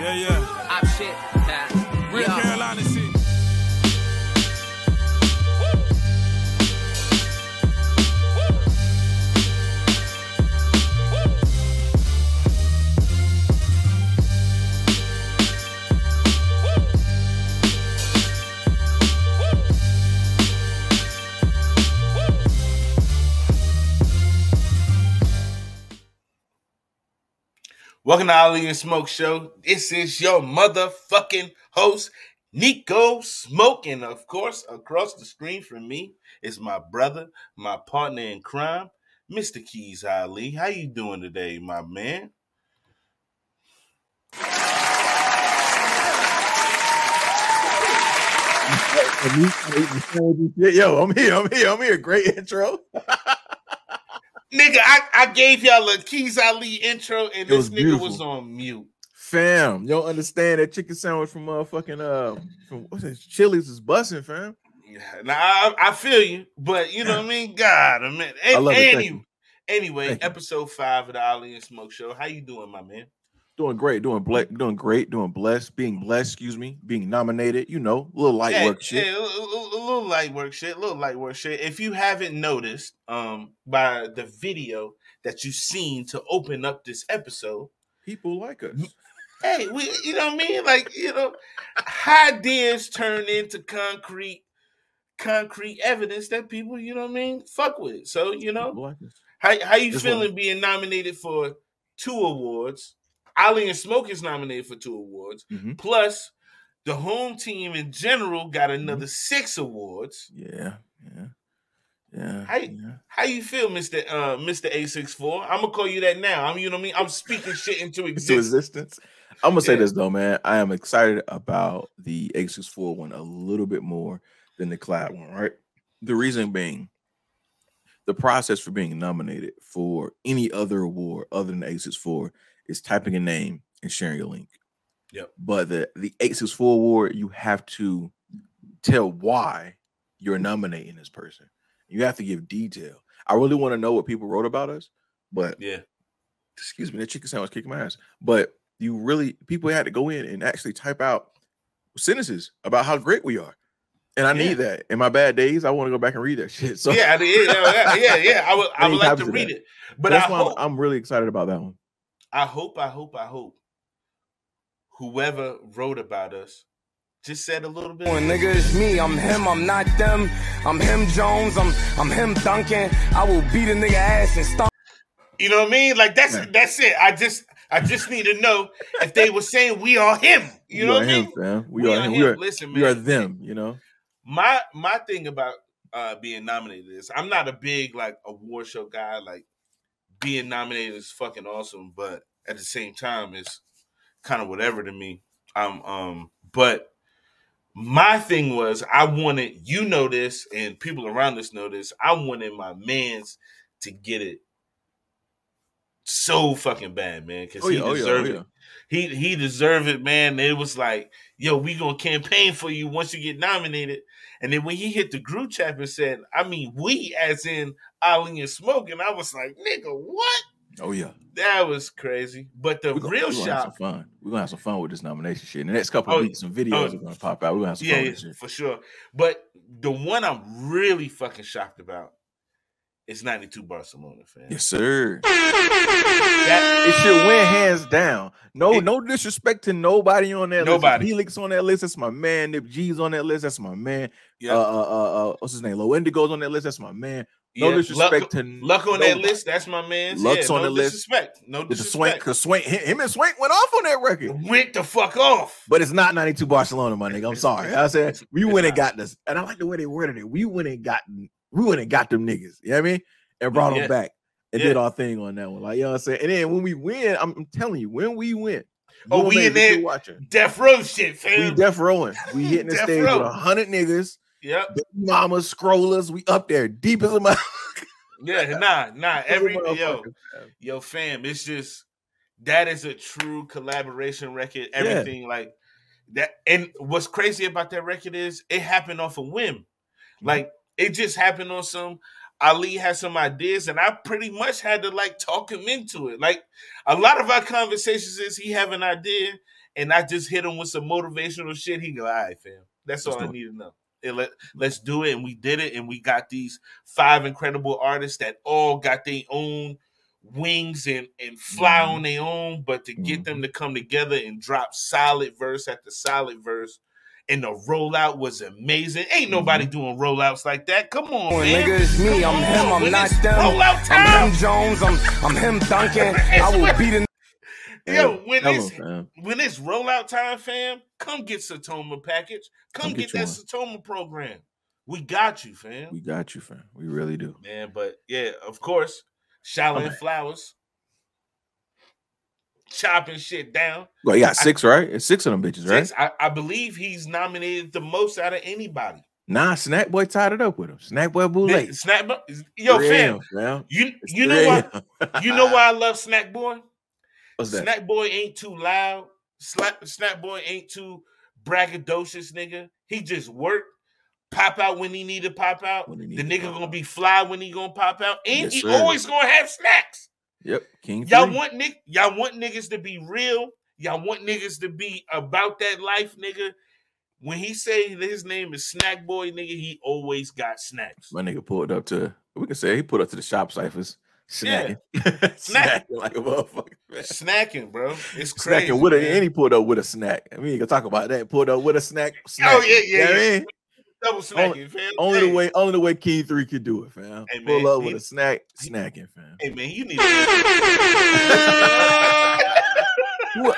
Yeah, yeah. Op shit. Nah. Real Yeah. Carolina Welcome to Ali and Smoke Show. This is your motherfucking host, Neko Smoke. And of course, across the screen from me is my brother, my partner in crime, Mr. Keiz Ali. How you doing today, my man? Yo, I'm here. I'm here. I'm here. Great intro. Nigga, I, I gave y'all a Keiz Ali intro and this was nigga beautiful. was on mute. Fam, you don't understand that chicken sandwich from motherfucking uh from what's? Chili's is busting, fam. Yeah, Now I, I feel you, but you know what I mean. God. I love it. Thank anyway, you. episode five of the Ali and Smoke Show. How you doing, my man? Doing great, doing ble- doing great, doing blessed, being blessed, excuse me, being nominated, you know, little light yeah, work shit. yeah, little light work shit, a little light work shit. If you haven't noticed, um, by the video that you've seen to open up this episode, People like us. hey, we, you know what I mean? Like, you know, ideas turn into concrete, concrete evidence that people, you know what I mean, fuck with. So, you know, like. How how you This feeling one. being nominated for two awards? Ali and Smoke is nominated for two awards. Mhm. Plus, the home team in general got Mm-hmm. another six awards. Yeah, yeah, yeah. How yeah. How you feel, Mister uh, Mister 864 I'm gonna call you that now. I'm you know what I mean. I'm speaking shit into existence. existence. I'm gonna say Yeah. this though, man. I am excited about the 864 one a little bit more than the Cloud one, right? The reason being the process for being nominated for any other award other than the 864 is typing a name and sharing a link. Yep. But the the 864 award, you have to tell why you're mm-hmm. nominating this person. You have to give detail. I really want to know what people wrote about us, but Yeah, excuse me, that chicken sandwich kicking my ass. But you really people had to go in and actually type out sentences about how great we are. And I Yeah. need that. In my bad days, I want to go back and read that shit. So yeah, yeah, yeah, yeah. I would I I would like to read that. it, but I that's why hope, I'm, I'm really excited about that one. I hope, I hope, I hope, whoever wrote about us just said a little bit. When nigga, it's me. I'm him. I'm not them. I'm him Jones. I'm I'm him Duncan. I will beat a nigga ass and stomp. You know what I mean? Like that's Yeah. that's it. I just I just need to know if they were saying we are him. You We know what I mean? fam. We, We are are him. him. We are, Listen, man. we are them, you know. My my thing about uh being nominated is I'm not a big like award show guy. Like being nominated is fucking awesome, but at the same time it's kind of whatever to me. Um um but my thing was I wanted you know this and people around us know this. I wanted my mans to get it so fucking bad, man, because Oh, he yeah, oh, yeah, oh, yeah. it. He he deserved it, man. It was like, yo, we gonna campaign for you once you get nominated. And then when he hit the group chat and said, I mean, we as in Ali and Smoke, and I was like, nigga, what? Oh yeah. That was crazy. But the gonna, real we gonna have some fun. We're gonna have some fun with this nomination shit. In the next couple Oh, of weeks, some videos oh, are gonna pop out. We're gonna have some yeah, fun yeah, with this shit. for sure. But the one I'm really fucking shocked about is 92 Barcelona, fam. Yes, sir. That- It should win hands down. No, It- no disrespect to nobody on that Nobody. list. Helix on that list. That's my man. Nip G's on that list. That's my man. yeah, Uh, uh, uh, uh, what's his name? Low Indigo's on that list. That's my man. No yeah. disrespect Luck, to Luck on that list, that's my man. Luck's yeah, on no the list. disrespect. No the Swank, disrespect. because Swank, him him and Swank went off on that record. Went the fuck off. But it's not 92 Barcelona, my nigga. I'm sorry. I said we it's went and got this. And I like the way they worded it. We went and got we went and got them niggas. You know what I mean? And brought Yeah. them back and Yeah. did our thing on that one. Like, you know what I'm saying? And then when we win, I'm, I'm telling you, when we win, Oh, we in there- watching. Death row shit, We fam. deaf rowing. We hitting the Death stage row. with a hundred niggas, yep. mamas, scrollers. We up there deep as a mouth. Yeah, nah, nah. Every yo, yo, fam, it's just that is a true collaboration record. Everything like that. And what's crazy about that record is it happened off a whim. Like it just happened on some. Ali had some ideas, and I pretty much had to like talk him into it. Like a lot of our conversations is he have an idea, and I just hit him with some motivational shit. He go, "All right, fam, that's all Let's I it." need to know." And let let's do it, and we did it, and we got these five incredible artists that all got their own wings and and fly Mhm. on their own, but to get Mhm. them to come together and drop solid verse after solid verse. And the rollout was amazing. Ain't mm-hmm. nobody doing rollouts like that. Come on, When man. nigga, it's me, Come I'm him. I'm When not it's them. Rollout time. I'm him Jones, I'm I'm him Duncan. I will beat a Yo, when Tell it's 'em, fam. when it's rollout time, fam, come get Satoma package. Come, Come get, get you that Satoma program. We got you, fam. We got you, fam. We really do. Man, but yeah, of course, Shyland Okay. Flowers chopping shit down. Well, you got six, right? It's six of them bitches, right? I, I believe he's nominated the most out of anybody. Nah, Snack Boy tied it up with him. Snack Boy Boule. Man, Snack Boy, yo, Three fam, fam. you It's you know three why you know why I love Snack Boy? What's that? Snack Boy ain't too loud. Slap Snack Boy ain't too braggadocious, nigga. He just work, pop out when he need to pop out. He The nigga gonna be fly when he gonna pop out, and Yes, he sir. always gonna have snacks. Yep, King. Y'all three. want nick, y'all want niggas to be real. Y'all want niggas to be about that life, nigga. When he say that his name is Snack Boy, nigga, he always got snacks. My nigga pulled up to. We can say he pulled up to the shop ciphers, snacking, Snack. snacking like a motherfucker. man. Snacking, bro. It's crazy. Snacking with a, man. and he pulled up with a snack. I mean, you can talk about that. Pulled up with a snack. Oh, snack. yeah, yeah, You know I mean? Double snacking, fam. Only hey, the way, only the way King Three could do it, fam. Hey, Pull up he- with a snack, snacking, fam. Hey man, you need.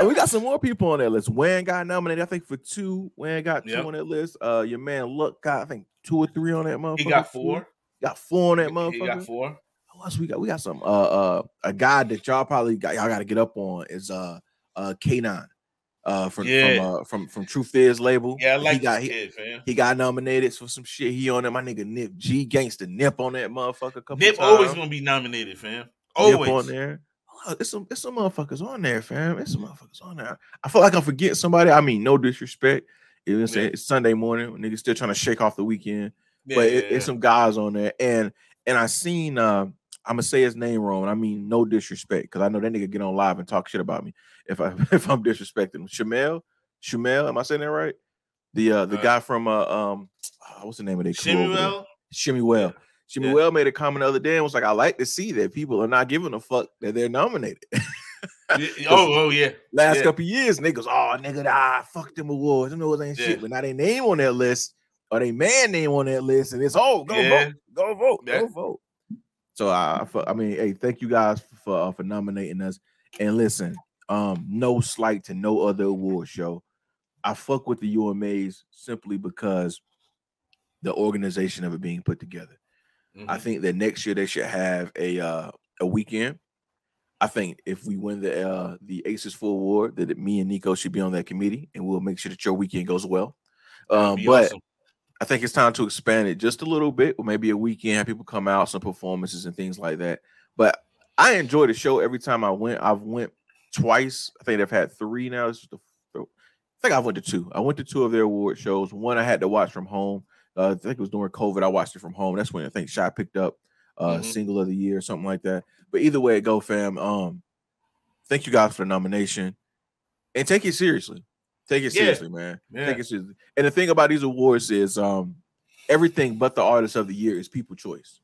We got some more people on that list. Wayne got nominated, I think, for two. Wayne got two Yep. on that list. Uh, your man Luck got, I think, two or three on that motherfucker. he got four. Got four on that He motherfucker. got four. Who else we got? We got some. Uh, uh, a guy that y'all probably got. Y'all got to get up on is uh, uh, K9. Uh, from Yeah. from uh, from from Truth Is label. Yeah, I like he got this he, kid, he got nominated for some shit. He on it. My nigga Nip G gangster Nip on that motherfucker. A couple Nip times. always gonna be nominated, fam. Nip Always. on there. Oh, it's some it's some motherfuckers on there, fam. It's some motherfuckers on there. I feel like I'm forgetting somebody. I mean, no disrespect. You know what I'm saying? Yeah. It's Sunday morning. Niggas still trying to shake off the weekend. Yeah, but it, it's some guys on there. And and I seen uh I'm gonna say his name wrong. And I mean no disrespect, because I know that nigga get on live and talk shit about me if I if I'm disrespecting him. Shamel, Shamel, am I saying that right? The uh the Uh, guy from uh um what's the name of that crew over there? Shimuel. Shimmy Well. Shimmy Yeah. Well made a comment the other day and was like, I like to see that people are not giving a fuck that they're nominated. Oh, oh yeah. Last Yeah. couple years, niggas, oh nigga, ah, fuck them awards. Them awards ain't Yeah. shit. But now they name on that list or they man name on that list, and it's oh, go Yeah. vote, go vote, go vote. So I, I mean, hey, thank you guys for uh, for nominating us. And listen, um, no slight to no other award show. I fuck with the UMAs simply because the organization of it being put together. I Mhm. think that next year they should have a uh, a weekend. I think if we win the uh, the Aces Full Award, that me and Neko should be on that committee, and we'll make sure that your weekend goes well. Um, but awesome. I think it's time to expand it just a little bit, or maybe a weekend, have people come out, some performances and things like that. But I enjoy the show every time I went. I've went twice. I think they've had three now. This is the, I think I went to two. I went to two of their award shows. One I had to watch from home. Uh, I think it was during COVID. I watched it from home. That's when I think Shy picked up uh Mhm. single of the year, or something like that. But either way it go, fam. Um, thank you guys for the nomination, and take it seriously. Take it Yeah. seriously, man. Yeah. Take it seriously. And the thing about these awards is, um, everything but the artist of the year is people choice.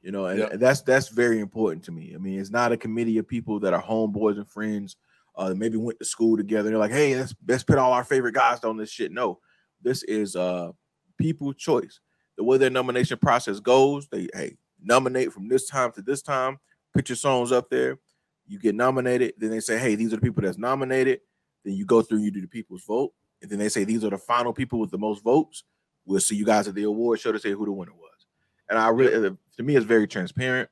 You know, and Yep. that's that's very important to me. I mean, it's not a committee of people that are homeboys and friends. Uh, maybe went to school together. They're like, hey, let's let's put all our favorite guys on this shit. No, this is uh people choice. The way their nomination process goes, they hey nominate from this time to this time. Put your songs up there. You get nominated. Then they say, hey, these are the people that's nominated. Then you go through, you do the people's vote, and then they say these are the final people with the most votes. We'll see you guys at the award show to say who the winner was. And I really, to me, it's very transparent.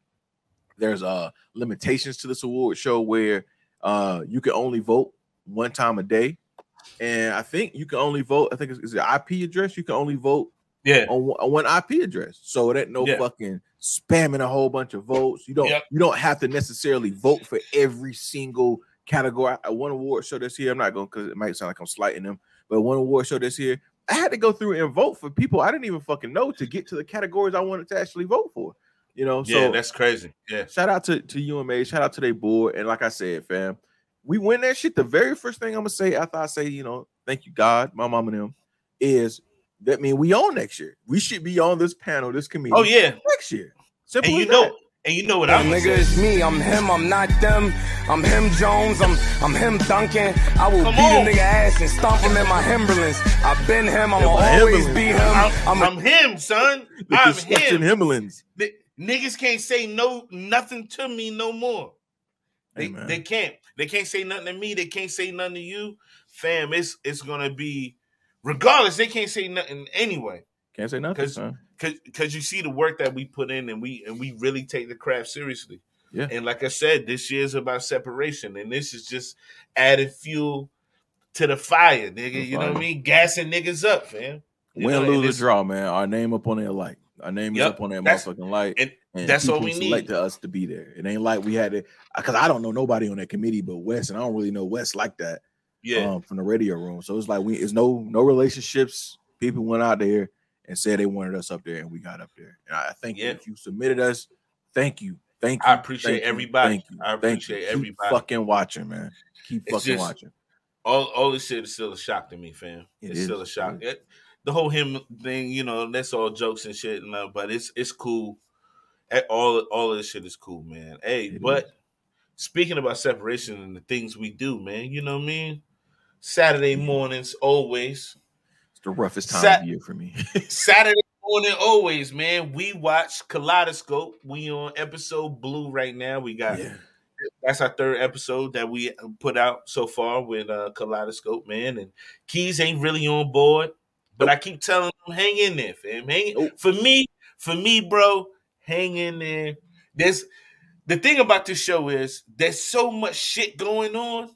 There's uh limitations to this award show where uh you can only vote one time a day, and I think you can only vote. I think it's, it's the IP address. You can only vote Yeah. on, one- on one IP address. So it ain't no Yeah. fucking spamming a whole bunch of votes. You don't Yep. you don't have to necessarily vote for every single category. I- One award show this year, I'm not going because it might sound like I'm slighting them, but one award show this year, I had to go through and vote for people I didn't even fucking know to get to the categories I wanted to actually vote for. You know, so yeah, that's crazy. Yeah. shout out to to UMA, shout out to their board, and like I said, fam, we win that shit. The very first thing I'm gonna say after I say, you know, thank you God, my mom and them, is that mean we on next year. We should be on this panel, this committee. Oh yeah. next year. Simple And you know, that. And you know what Yeah, I'm gonna nigga, say. it's me. I'm him. I'm not them. I'm him Jones. I'm I'm him Duncan. I will Come beat on. a nigga ass and stomp him in my Himberlands. I've been him. I'ma always Himberlands. be him. I'm, I'm, I'm him, son. The I'm construction him. Himmelins. The- niggas can't say no nothing to me no more. They, Hey, they can't. They can't say nothing to me. They can't say nothing to you, fam. It's it's gonna be regardless. They can't say nothing anyway. Can't say nothing, 'Cause- son. Cause, cause you see the work that we put in and we and we really take the craft seriously. Yeah. And like I said, this year's about separation, and this is just adding fuel to the fire, nigga. The You know what I mean? Gassing niggas up, man. You Win, know, lose, or draw, man. Our name up on their light. Our name is up on that that's- motherfucking light. and that's all we need. To us to be there. It ain't like we had to, because I don't know nobody on that committee but Wes, and I don't really know Wes like that. Yeah. um, from the radio room. So it's like we it's no no relationships. People went out there and said they wanted us up there, and we got up there. And I think Yeah. if you submitted us, thank you, thank you. I appreciate thank you, everybody. Thank you, I thank you. appreciate Keep everybody. fucking watching, man. Keep It's fucking just- watching. all all this shit is still a shock to me, fam. It it's still a shock. it the whole him thing, you know, that's all jokes and shit, and, uh, but it's it's cool. All all of this shit is cool, man. Hey, It but is. speaking about separation and the things we do, man, you know what I mean. Saturday mornings, always. It's the roughest time Sat- of year for me. Saturday morning, always, man. We watch Kaleidoscope. We on episode blue right now. We got yeah. that's our third episode that we put out so far with uh Kaleidoscope, man. And Keiz ain't really on board, but I keep telling him, hang in there, fam. Hang Nope. for me, for me, bro, hang in there. There's the thing about this show is there's so much shit going on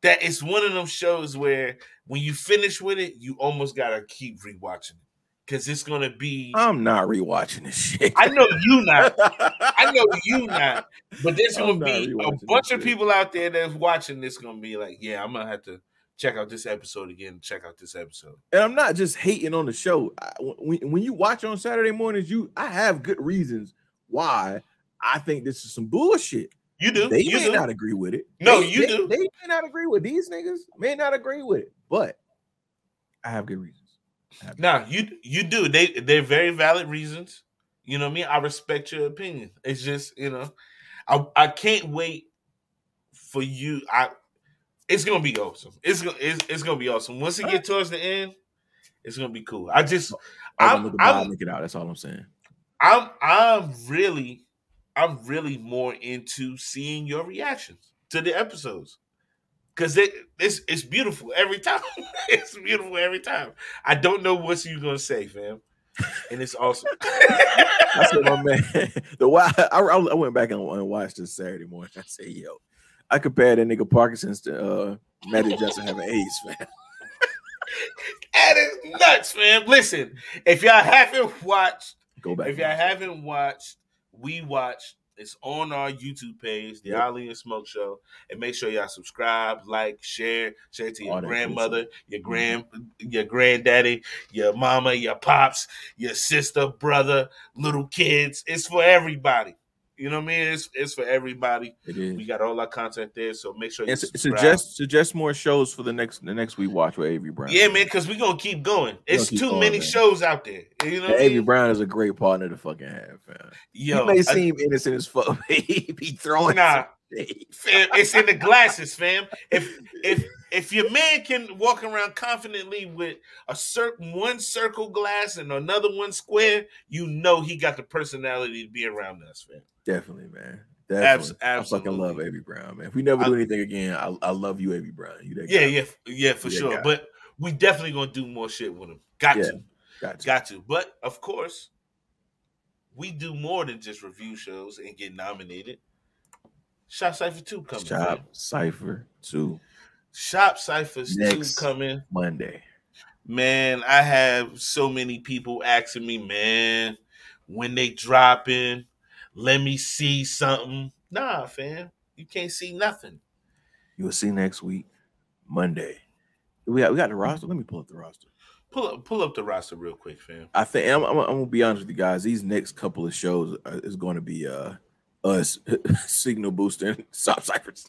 that it's one of them shows where when you finish with it, you almost gotta keep rewatching it. Cause it's gonna be I'm not rewatching this shit. I know you not. I know you not, but there's I'm gonna be a bunch of shit. people out there that's watching this. Gonna be like, yeah, I'm gonna have to check out this episode again. Check out this episode. and I'm not just hating on the show. I, when, when you watch on Saturday mornings, you I have good reasons why I think this is some bullshit. You do. They you may do. not agree with it. No, They- you they- do. They may not agree with these niggas. May not agree with it, but I have good reasons. I have- Nah, you you do. They they're very valid reasons. You know what I mean? I respect your opinion. It's just you know, I I can't wait for you. I it's gonna be awesome. It's gonna it's, it's gonna be awesome. Once it get towards the end, it's gonna be cool. I just oh, oh, I'm, I'm- gonna look at I'm- look it out. That's all I'm saying. I'm I'm really I'm really more into seeing your reactions to the episodes because it it's it's beautiful every time. it's beautiful every time. I don't know what you're gonna say, fam, and it's awesome. I said, my man, the why I, I went back and, and watched this Saturday morning. I said, yo, I compared that nigga Parkinson's to uh Magic Johnson having AIDS, man. that is nuts, fam. Listen, if y'all haven't watched, Go back. if y'all haven't watched, we watched. It's on our YouTube page, the Yep. Ali and Smoke Show, and make sure y'all subscribe, like, share, share to your All grandmother, your Mhm. grand, your granddaddy, your mama, your pops, your sister, brother, little kids. It's for everybody. You know what I mean? It's it's for everybody. We got all our content there, so make sure you su- suggest suggest more shows for the next the next we watch with Avery Brown. yeah, man, because we're gonna keep going. It's keep too going, many man. shows out there. You know, Avery mean? Brown is a great partner to fucking have, fam. Yo, he may I- seem innocent as fuck. but he be throwing Nah. fam, it's in the glasses, fam. If if if your man can walk around confidently with a certain one circle glass and another one square, you know he got the personality to be around us, fam. Definitely, man. Definitely. I fucking love absolutely. Avery Brown, man. If we never do anything again, I, I love you, Avery Brown. You that Yeah, guy. yeah, yeah, for Yeah, sure. But we definitely gonna do more shit with him. Got Yeah. to, Got to. got to. But of course, we do more than just review shows and get nominated. Shop Cipher 2 coming. Shop. Cipher 2 Shop Ciphers Next. 2 coming. Monday. Man, I have so many people asking me, man, when they drop in, let me see something. Nah, fam, you can't see nothing. You will see next week, Monday. We got we got the roster. Let me pull up the roster. Pull up, pull up the roster real quick, fam. I think I'm, I'm, I'm gonna be honest with you guys. These next couple of shows are, is going to be uh us signal boosting Shop Ciphers.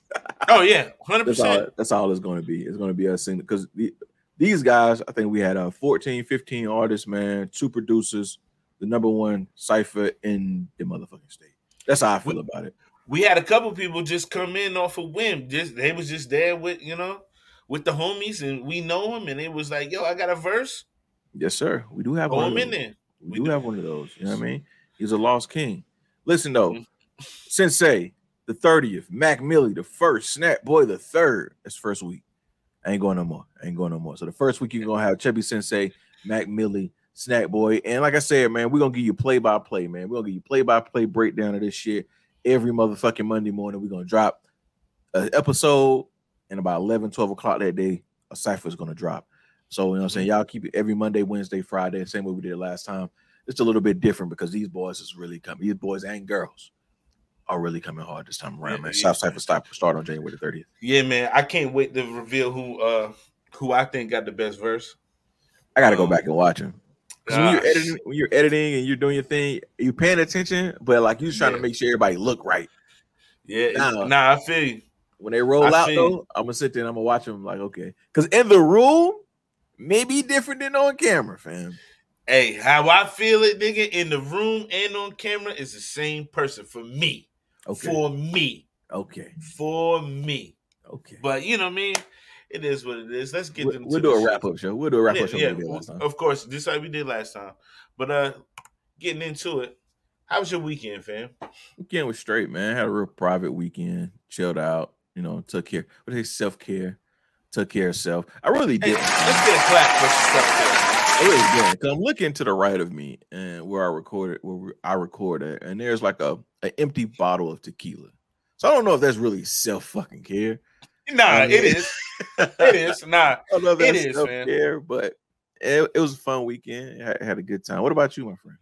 Oh yeah, hundred percent. That's all it's going to be. It's going to be us signal because the, these guys. I think we had uh 14, 15 artists, man, two producers, the number one cipher in the motherfucking state. That's how I feel about it. We had a couple people just come in off a whim. Just they was just there with you know, with the homies, and we know them, and it was like, yo, I got a verse. Yes, sir. We do have one. in there. We, We do do. have one of those. You know what I mean? He's a lost king. Listen though, Mhm. Senxei, the 30th, Mac Millie, the first, Snack Boy, the third. That's first week. I ain't going no more. I ain't going no more. So the first week you're gonna have Chubby Senxei, Mac Millie, Snack Boy, and like I said, man, we're gonna give you play by play, man. We're gonna give you play by play breakdown of this shit every motherfucking Monday morning. We're gonna drop an episode and about 11, 12 o'clock that day, a cipher is gonna drop. So you know what I'm saying? Y'all keep it every Monday, Wednesday, Friday, same way we did last time. It's a little bit different because these boys is really coming. These boys and girls are really coming hard this time around, Yeah, man. yeah. South Cypher start start on January the 30th. Yeah, man. I can't wait to reveal who uh who I think got the best verse. I gotta go Um, back and watch them. Because when you're editing, when you're editing and you're doing your thing, you're paying attention, but like you're trying Yeah. to make sure everybody look right. Yeah, Nah. nah, I feel you. When they roll I out though, I'm gonna sit there and I'm gonna watch them like, okay. Because in the room, maybe different than on camera, fam. Hey, how I feel it, nigga, in the room and on camera is the same person for me. Okay. For me. okay. For me. Okay. But you know what I mean? It is what it is. Let's get We'll, we'll do the a wrap up show. We'll do a wrap Yeah, up show yeah, we last time. of course, just like we did last time. But uh getting into it, how was your weekend, fam? Weekend was straight, man. Had a real private weekend, chilled out, you know, took care. What they self care, took care of self. I really Hey, did. let's get a clap for yourself. I really did. Cause I'm looking to the right of me and where I recorded, where I record at, and there's like a an empty bottle of tequila. So I don't know if that's really self fucking care. Nah, it is. It is. Nah. I know It is, man. care, but it, it was a fun weekend. I had a good time. What about you, my friend?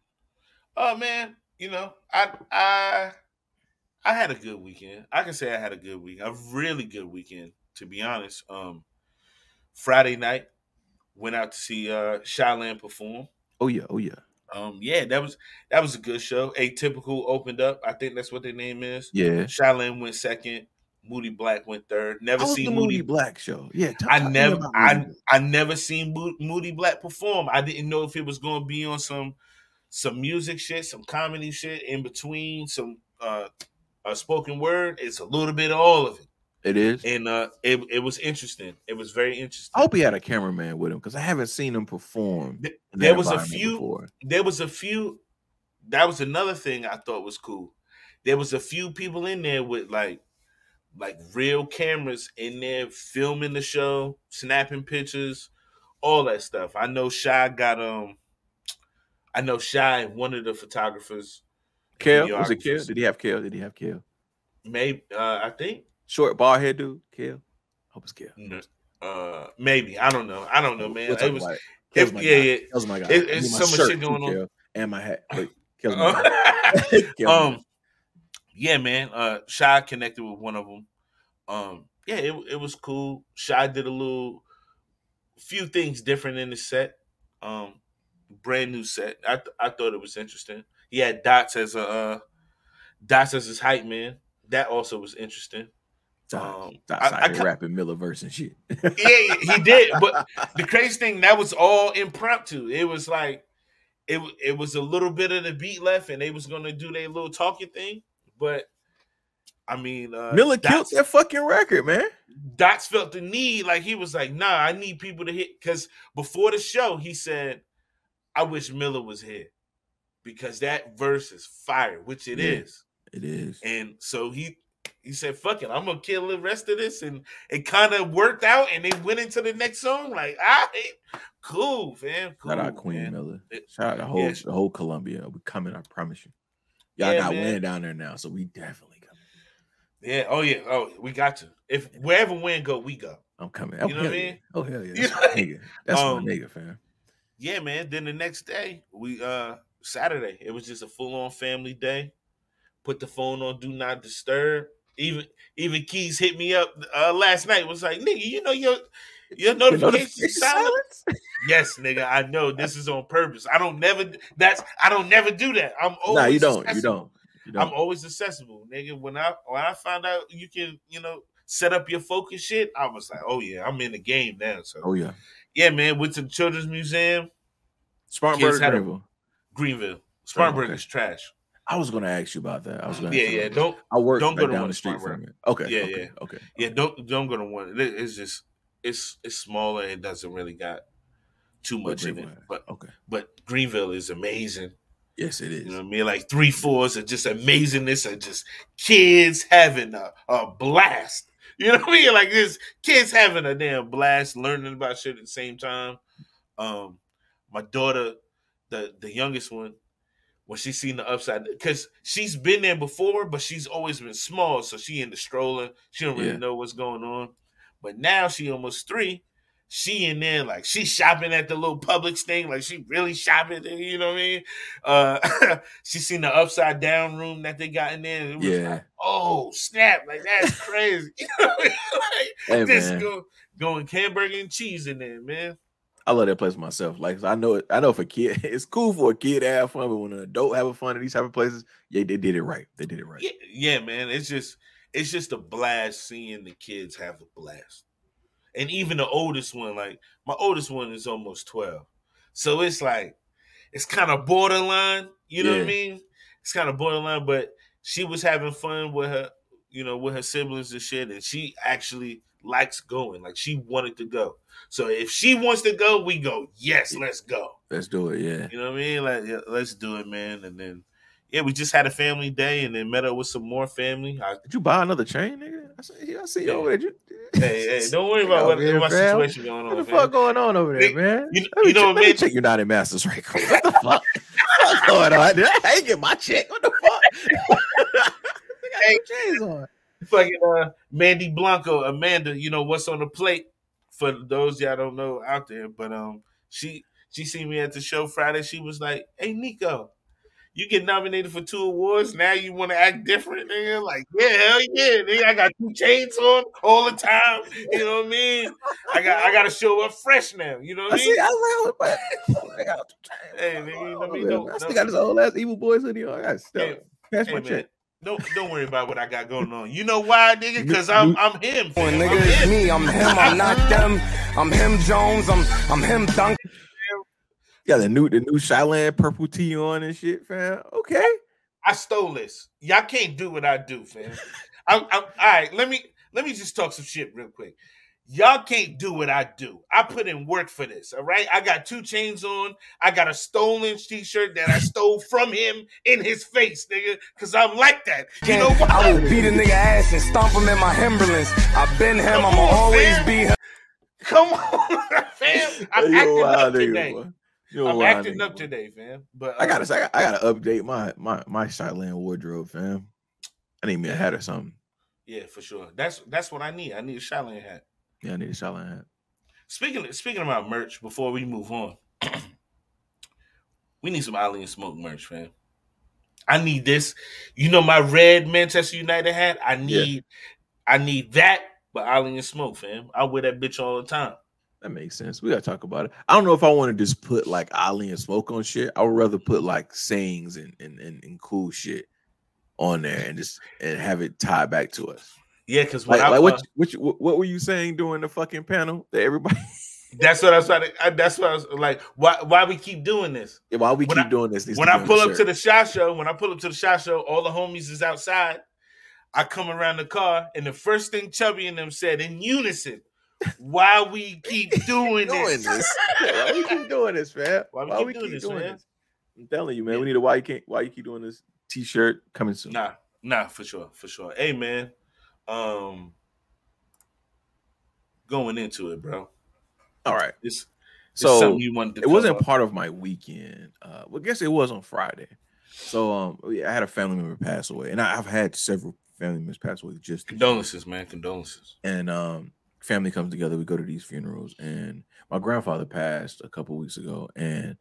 Oh man, you know, I I I had a good weekend. I can say I had a good week. A really good weekend, to be honest. Um Friday night, went out to see uh Shyland perform. Oh yeah, oh yeah, Um, yeah, that was that was a good show. Atypical opened up. I think that's what their name is. yeah. Shyland went second. Moody Black went third. Never seen the Moody. Moody Black show? Yeah, talk- I talk to me never, I, I never seen Mo- Moody Black perform. I didn't know if it was going to be on some, some music shit, some comedy shit in between, some uh, uh spoken word. It's a little bit of all of it, It is. and uh, it it was interesting. It was very interesting. I hope he had a cameraman with him because I haven't seen him perform. Th- there was a few- before. there was a few that was another thing I thought was cool. There was a few people in there with like like real cameras in there filming the show, snapping pictures, all that stuff. I know Shy got um I know Shy, one of the photographers, Kale was it Kale? Did he have Kale? Did he have Kale? maybe uh I think Short bald head dude, Kale. Hope it's Kale. uh maybe. I don't know. I don't know, man. We'll it was it. my yeah, guy. yeah. Kale's my guy. It- it's my so much shit too, going on. Kale, and my hat. Wait, Kale's my guy. Kale's um yeah man uh shy connected with one of them um yeah it, it was cool. Shy did a little few things different in the set. Um brand new set. I, th- I thought it was interesting. He had dots as a uh dots as his hype man. That also was interesting. Um, Doc I- I ca- rapping Miller verse and shit. yeah he did but the crazy thing that was all impromptu. It was like it, it was a little bit of the beat left and they was gonna do their little talking thing but i mean uh Miller killed that fucking record, man. Dots felt the need, like he was like, "Nah, I need people to hit." Because before the show, he said, "I wish Miller was here because that verse is fire, which it is." Yeah. It is. And so he he said, "Fuck it, I'm gonna kill the rest of this," and it kind of worked out, and they went into the next song. Like, all right, cool, fam, cool, Shout out Queen man. Miller. Shout out the whole Yes. the whole Columbia. We coming, I promise you. Y'all Yeah, got man. wind down there now, so we definitely coming. Yeah, oh yeah, oh we got to. If wherever win go, we go. I'm coming. You know what I hell yeah. mean? Oh hell yeah. That's my mean? nigga. That's Um, my nigga, fam. yeah, man. Then the next day, we uh Saturday, it was just a full on family day. Put the phone on do not disturb. even even Keiz hit me up uh, last night. Was like, nigga, you know your your notification notification silence? Yes, nigga, I know this is on purpose. I don't never that's I don't never do that. I'm always Nah, you don't. You accessible. don't. You I'm always accessible, nigga. When I when I found out you can, you know, set up your focus shit, I was like, oh yeah, I'm in the game now. So Oh yeah. yeah, man, went to the Children's Museum, Spartanburg, Kids had a- Greenville. Greenville. Spartanburg okay. is trash. I was gonna ask you about that. I was gonna. Yeah, yeah. Don't I work don't right go to down one the street Spartanburg. from it. Okay. Yeah, okay, yeah. Okay. yeah, don't don't go to one. It's just it's it's smaller. It doesn't really got too much in it. But Okay. but Greenville is amazing. Yes, it is. You know what I mean? Like three fours are just amazingness of just kids having a, a blast. You know what I mean? Like this kids having a damn blast, learning about shit at the same time. Um, my daughter, the the youngest one, when she seen the upside, because she's been there before, but she's always been small, so she in the stroller. She don't really Yeah. know what's going on. But now she almost three. She in there like she shopping at the little Publix thing, like she really shopping. You know what I mean? Uh, she seen the upside down room that they got in there. And it was Yeah. like, oh snap! Like that's crazy. you know what I mean? Hey Like, just man, go, going hamburger and cheese in there, man. I love that place myself. Like I know it. I know for kid, it's cool for a kid to have fun, but when an adult having fun at these type of places, yeah, they did it right. They did it right. Yeah, yeah, man. It's just it's just a blast seeing the kids have a blast. And even the oldest one, like my oldest one is almost 12. So it's like it's kind of borderline, you know what I mean? It's kind of borderline, but she was having fun with her, you know, with her siblings and shit, and she actually likes going. Like she wanted to go. So if she wants to go, we go. Yes, let's go. Let's do it. Yeah. You know what I mean? Like, yeah, let's do it, man. And then, yeah, we just had a family day, and then met up with some more family. I, Did you buy another chain, nigga? I see, I see you over there. You- hey, hey, don't worry about what, over here, what fam. situation going on. What the man. fuck going on over there, man? you- let me you know what, man? check United Masters right quick. What the fuck? What's going on? Did I ain't get my check? What the fuck? got Hey. chains on. Fucking uh, Mandy Blanco, Amanda. You know what's on the plate for those y'all don't know out there, but um, she she seen me at the show Friday. She was like, "Hey, Neko." You get nominated for two awards. Now you want to act different, nigga? Like, yeah, hell yeah, nigga. I got two chains on all the time. You know what I mean? I got, I got to show up fresh now. You know what I I see. mean? I was like, what- I got two chains. Hey, What's nigga, going you know I mean? over there? Don't- I still got this old ass evil boys hoodie on. I got stuff. Hey, Pass Hey, my man, check. don't don't worry about what I got going on. You know why, nigga? Because I'm I'm him. When fam. I'm nigga, it's him. me. I'm him. I'm not them. I'm him Jones. I'm I'm him Duncan. Yeah, the new the new Shyland purple tee on and shit, fam. Okay. I stole this. Y'all can't do what I do, fam. I, I, all right, let me let me just talk some shit real quick. Y'all can't do what I do. I put in work for this. All right, I got two chains on. I got a stolen T-shirt that I stole from him in his face, nigga. Cause I'm like that. You know I will beat a nigga ass and stomp him in my Timberlands. I've been him. Come I'ma on, always fam. be him. Come on, fam. I'm You a acting wild up nigga, today. boy. You a I'm wild acting up today, fam. But I uh, gotta, I gotta, I gotta update my my my Shyland wardrobe, fam. I need me a hat or something. yeah, for sure. That's that's what I need. I need a Shyland hat. Yeah, I need a Shyland hat. Speaking speaking about merch, before we move on, we need some Ali and Smoke merch, fam. I need this. You know my red Manchester United hat. I need, I need that. But Ali and Smoke, fam. I wear that bitch all the time. That makes sense. We gotta talk about it. I don't know if I want to just put like Ali and smoke on shit. I would rather put like sayings and and, and, and cool shit on there and just and have it tied back to us. Yeah, because Like, I like uh, what, what what what were you saying during the fucking panel that everybody? that's what I was trying to. I, that's what I was like. Why why we keep doing this? Why we When keep I- doing this? when I pull up to the shot show, when I pull up to the shot show, all the homies is outside. I come around the car, and the first thing Chubby and them said in unison, "Why we keep doing, doing this? this? why we keep doing this, man? Why we keep doing this, man? I'm telling you, man. Yeah. We need a why you can't why you keep doing this t-shirt coming soon. Nah, nah, for sure, for sure. Hey, man, um, going into it, bro. All right. This, this So you wanted to it wasn't cover. part of my weekend. Uh, well, I guess it was on Friday. So um, yeah, I had a family member pass away, and I, I've had several family members pass away just this year. condolences, man, condolences. and um family comes together we go to these funerals and my grandfather passed a couple weeks ago and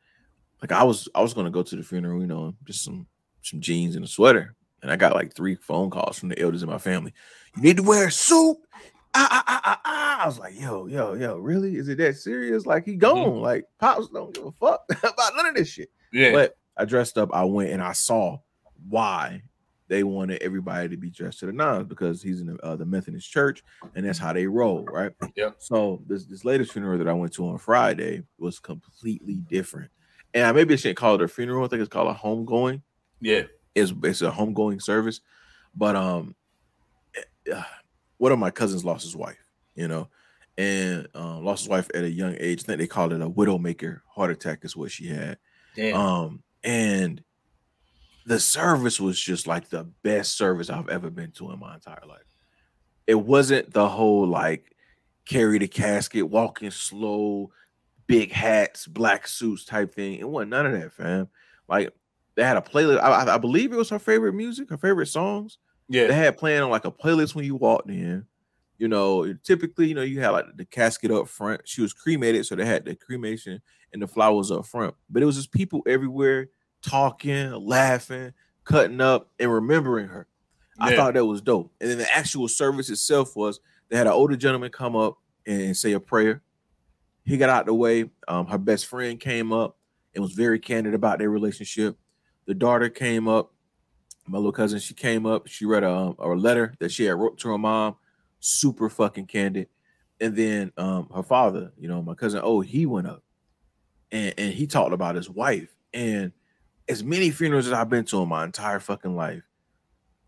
like i was i was going to go to the funeral you know just some some jeans and a sweater and I got like three phone calls from the elders in my family. You need to wear a suit. Ah, ah, ah, ah, ah. I was like, yo, yo, yo, really? Is it that serious? Like he gone. Like pops don't give a fuck about none of this shit. Yeah. But I dressed up. I went and I saw why they wanted everybody to be dressed to the nines because he's in the, uh, the Methodist church and that's how they roll, right? Yeah. So this this latest funeral that I went to on Friday was completely different. And I maybe I shouldn't call it a funeral. I think it's called a homegoing. yeah. It's it's a homegoing service, but um, uh, one of my cousins lost his wife, you know, and um, lost his wife at a young age. I think they called it a widowmaker heart attack is what she had. Damn. Um, and the service was just like the best service I've ever been to in my entire life. It wasn't the whole like carry the casket, walking slow, big hats, black suits type thing. It wasn't none of that, fam. Like they had a playlist. I, I- believe it was her favorite music, her favorite songs. Yeah, they had playing on like a playlist when you walked in. You know, typically, you know, you had like the casket up front. She was cremated, so they had the cremation and the flowers up front. But it was just people everywhere talking, laughing, cutting up, and remembering her. I thought that was dope. And then the actual service itself was they had an older gentleman come up and say a prayer. He got out the way. Um, her best friend came up and was very candid about their relationship. The daughter came up, my little cousin. She came up. She read a, um, a letter that she had wrote to her mom, super fucking candid. And then um, her father, you know, my cousin, oh, he went up and, and he talked about his wife. And as many funerals as I've been to in my entire fucking life,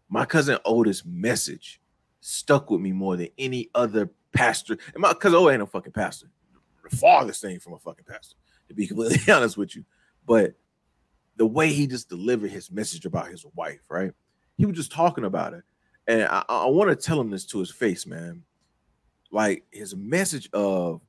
my cousin Otis' message stuck with me more than any other pastor. And my cousin O ain't no fucking pastor. The farthest thing from a fucking pastor, to be completely honest with you. But the way he just delivered his message about his wife, right? He was just talking about it. And I, I want to tell him this to his face, man. Like his message of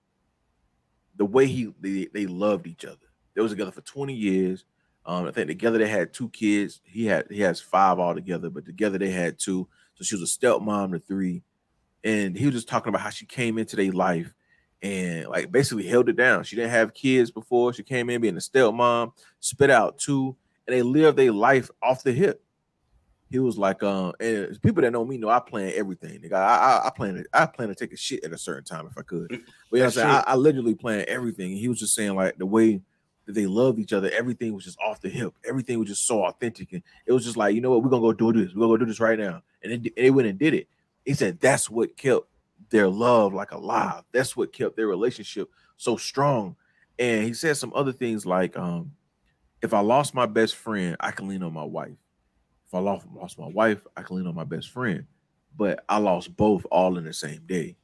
the way he they, they loved each other. They was together for 20 years. Um, I think together they had two kids. He had he has five altogether, but together they had two. So she was a stepmom to three. And he was just talking about how she came into their life and like basically held it down. She didn't have kids before. She came in being a stepmom, spit out two, and they lived their life off the hip. He was like, um, and people that know me know I plan everything. Nigga, I, I, I plan to, I plan to take a shit at a certain time if I could. But you know I'm That's saying? I. I literally plan everything. And he was just saying like the way that they loved each other, everything was just off the hip. Everything was just so authentic, and it was just like, you know what, we're gonna go do this. We're gonna go do this right now. And, and they went and did it. He said that's what kept their love like alive. That's what kept their relationship so strong. And he said some other things like, um, if I lost my best friend, I can lean on my wife. If I lost, lost my wife, I can lean on my best friend. But I lost both all in the same day.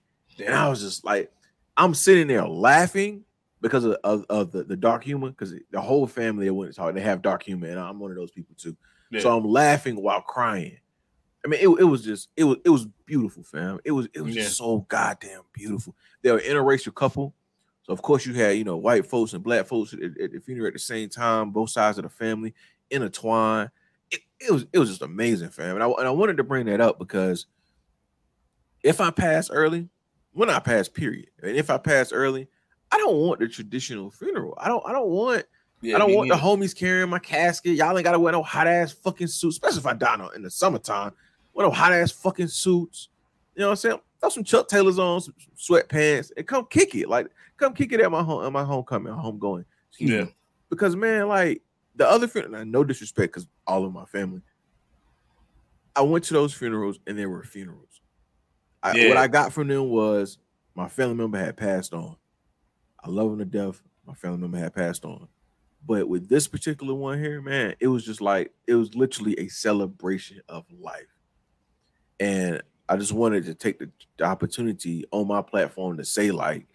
And I was just like, I'm sitting there laughing because of, of, of the, the dark humor, because the whole family that went to talk, they have dark humor, and I'm one of those people too. So I'm laughing while crying. I mean, it, it was just it was it was beautiful, fam. It was it was Yeah. just so goddamn beautiful. They were an interracial couple, so of course you had you know white folks and black folks at, at the funeral at the same time, both sides of the family intertwined. It, it was it was just amazing, fam. And I and I wanted to bring that up because if I pass early, when I pass, period, and if I pass early, I don't want the traditional funeral. I don't I don't want Yeah, I don't want the homies carrying my casket. Y'all ain't gotta wear no hot ass fucking suits, especially if I die in- the summertime. Wear no hot ass fucking suits. You know what I'm saying? Throw some Chuck Taylors on, some sweatpants, and come kick it. Like, come kick it at my home, at my homecoming, homegoing. Yeah. me. Because man, like the other funeral, no disrespect, because all of my family. I went to those funerals and there were funerals. I, What I got from them was my family member had passed on. I love him to death. My family member had passed on. But with this particular one here, man, it was just like it was literally a celebration of life. And I just wanted to take the, the opportunity on my platform to say, like,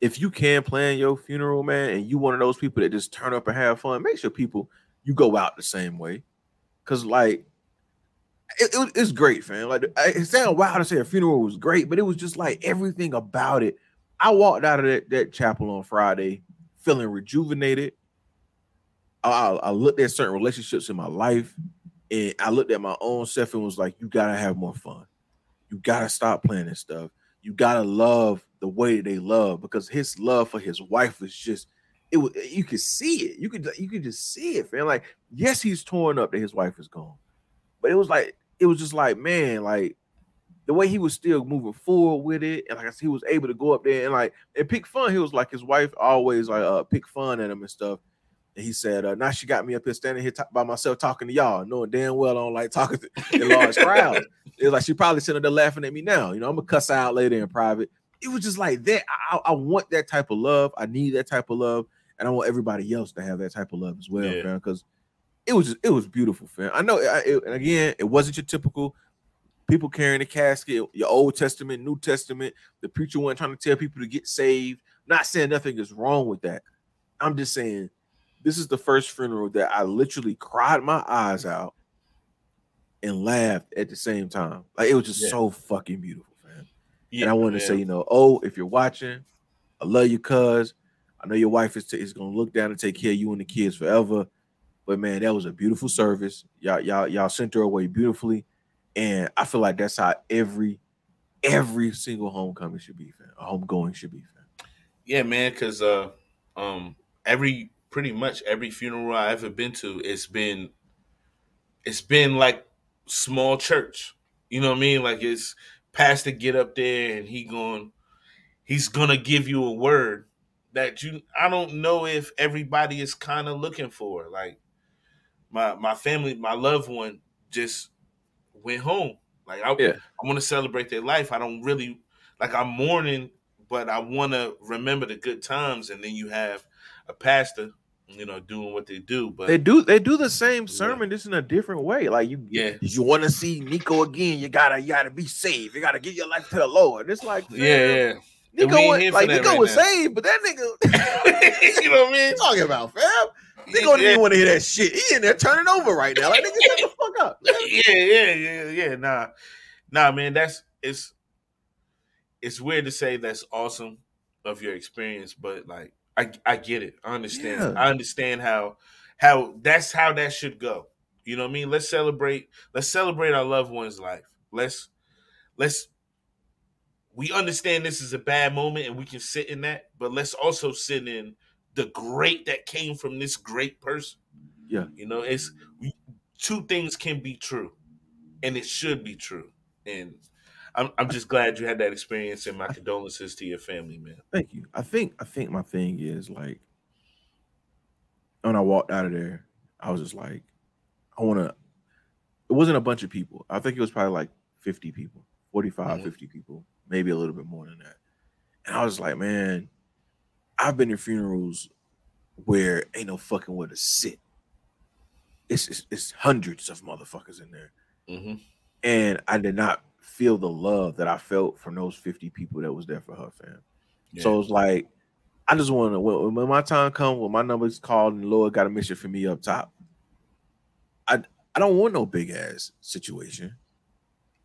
if you can plan your funeral, man, and you one of those people that just turn up and have fun, make sure people you go out the same way. Cause like it, it it's great, fam. Like it sounds wild to say a funeral was great, but it was just like everything about it. I walked out of that, that chapel on Friday feeling rejuvenated. I, I looked at certain relationships in my life, and I looked at my own self and was like, "You gotta have more fun. You gotta stop playing this stuff. You gotta love the way they love because his love for his wife was just." It was you could see it. You could you could just see it, fam. Like, yes, he's torn up that his wife is gone. but it was like it was just like man, like the way he was still moving forward with it, and like I said, he was able to go up there and like and pick fun. He was like his wife always like uh pick fun at him and stuff. And he said, uh, now she got me up here standing here t- by myself talking to y'all, knowing damn well I don't like talking to in large crowds. It was like she probably sitting there laughing at me now. You know, I'm gonna cuss out later in private. It was just like that. I, I want that type of love. I need that type of love, and I want everybody else to have that type of love as well, Yeah. Because it was just, it was beautiful, fam. I know, I, it, and again, it wasn't your typical people carrying the casket, your Old Testament, New Testament. The preacher wasn't trying to tell people to get saved. Not saying nothing is wrong with that. I'm just saying this is the first funeral that I literally cried my eyes out and laughed at the same time. Like it was just Yeah. so fucking beautiful, man. Yeah, and I wanted to say, you know, oh, if you're watching, I love you, cuz. I know your wife is, is gonna look down and take care of you and the kids forever. But man, that was a beautiful service. Y'all, y'all, y'all sent her away beautifully. And I feel like that's how every every single homecoming should be. A homegoing should be, fam. Yeah, man, because uh, um, every pretty much every funeral I ever been to, it's been, it's been like small church. You know what I mean? Like it's pastor get up there and he going, he's gonna give you a word that you. I don't know if everybody is kind of looking for. Like my my family, my loved one just went home. Like I, Yeah. I want to celebrate their life. I don't really like I'm mourning, but I want to remember the good times. And then you have a pastor, you know, doing what they do. But They do they do the same sermon just in a different way. Like you yeah, you want to see Neko again, you gotta you gotta be saved. You gotta give your life to the Lord. It's like yeah, yeah. And Neko was, like that Neko right was now. saved, but that nigga you know what I mean? talking about, fam? Neko didn't even want to hear that shit. He in there turning over right now. Like nigga, shut the fuck up. yeah, yeah, yeah, yeah. Nah, nah, man. That's it's it's weird to say that's awesome of your experience, but like I I get it. I understand. Yeah. I understand how how that's how that should go. You know what I mean? Let's celebrate. Let's celebrate our loved one's life. Let's let's we understand this is a bad moment and we can sit in that, but let's also sit in the great that came from this great person. Yeah. You know, it's two things can be true, and it should be true. And I'm I'm just glad you had that experience, and my condolences to your family, man. Thank you. I think I think my thing is like when I walked out of there, I was just like, I want to. It wasn't a bunch of people. I think it was probably like 50 people, 45, Mhm. 50 people, maybe a little bit more than that. And I was like, man, I've been in funerals where ain't no fucking where to sit. It's it's, it's hundreds of motherfuckers in there hmm and I did not feel the love that I felt from those 50 people that was there for her fam. So it's like I just want to when, when my time comes, when my number's called and the Lord got a mission for me up top. I I don't want no big ass situation.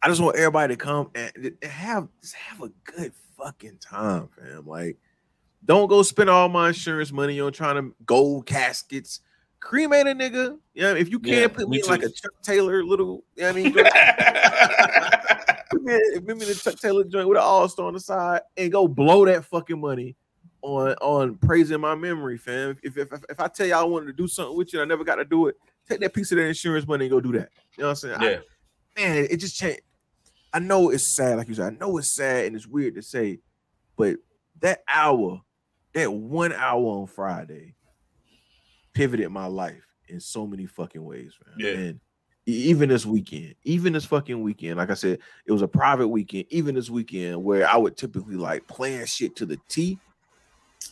I just want everybody to come and, and have just have a good fucking time, fam. Like, don't go spend all my insurance money on trying to gold caskets. Cremate a nigga. Yeah, if you can't Yeah, put me me like a Chuck Taylor little, you know what I mean? Put me in- put me in a Chuck Taylor joint with an all star on the side and go blow that fucking money on on praising my memory, fam. If if, if, I tell you I wanted to do something with you, and I never got to do it. Take that piece of that insurance money and go do that. You know what I'm saying? I- yeah, man, it just changed. I know it's sad, like you said. I know it's sad and it's weird to say, but that hour, that one hour on Friday, pivoted my life in so many fucking ways, man. Yeah. And even this weekend, even this fucking weekend, like I said, it was a private weekend. Even this weekend, where I would typically like plan shit to the T.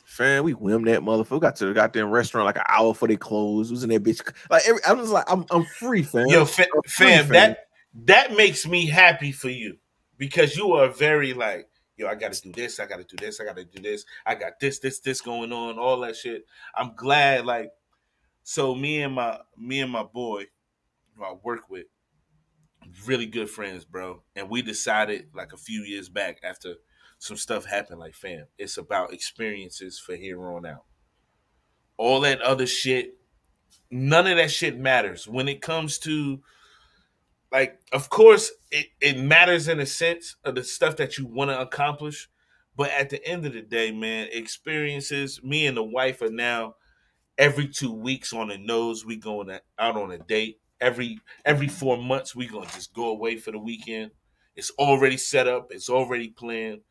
Fam, we whim that motherfucker. We got to the goddamn restaurant like an hour before they closed. Was in that bitch. Like every, I'm just like, I'm, I'm free, fam. yo, fa- free, fam, that that makes me happy for you because you are very like, yo, I got to do this, I got to do this, I got to do this, I got this, this, this going on, all that shit. I'm glad, like, so me and my me and my boy, who I work with, really good friends, bro, and we decided like a few years back after some stuff happened, like, fam, it's about experiences for here on out. All that other shit, none of that shit matters when it comes to like of course it, it matters in a sense of the stuff that you want to accomplish but at the end of the day man experiences me and the wife are now every two weeks on the nose we going out on a date every every four months we gonna just go away for the weekend. It's already set up. It's already planned.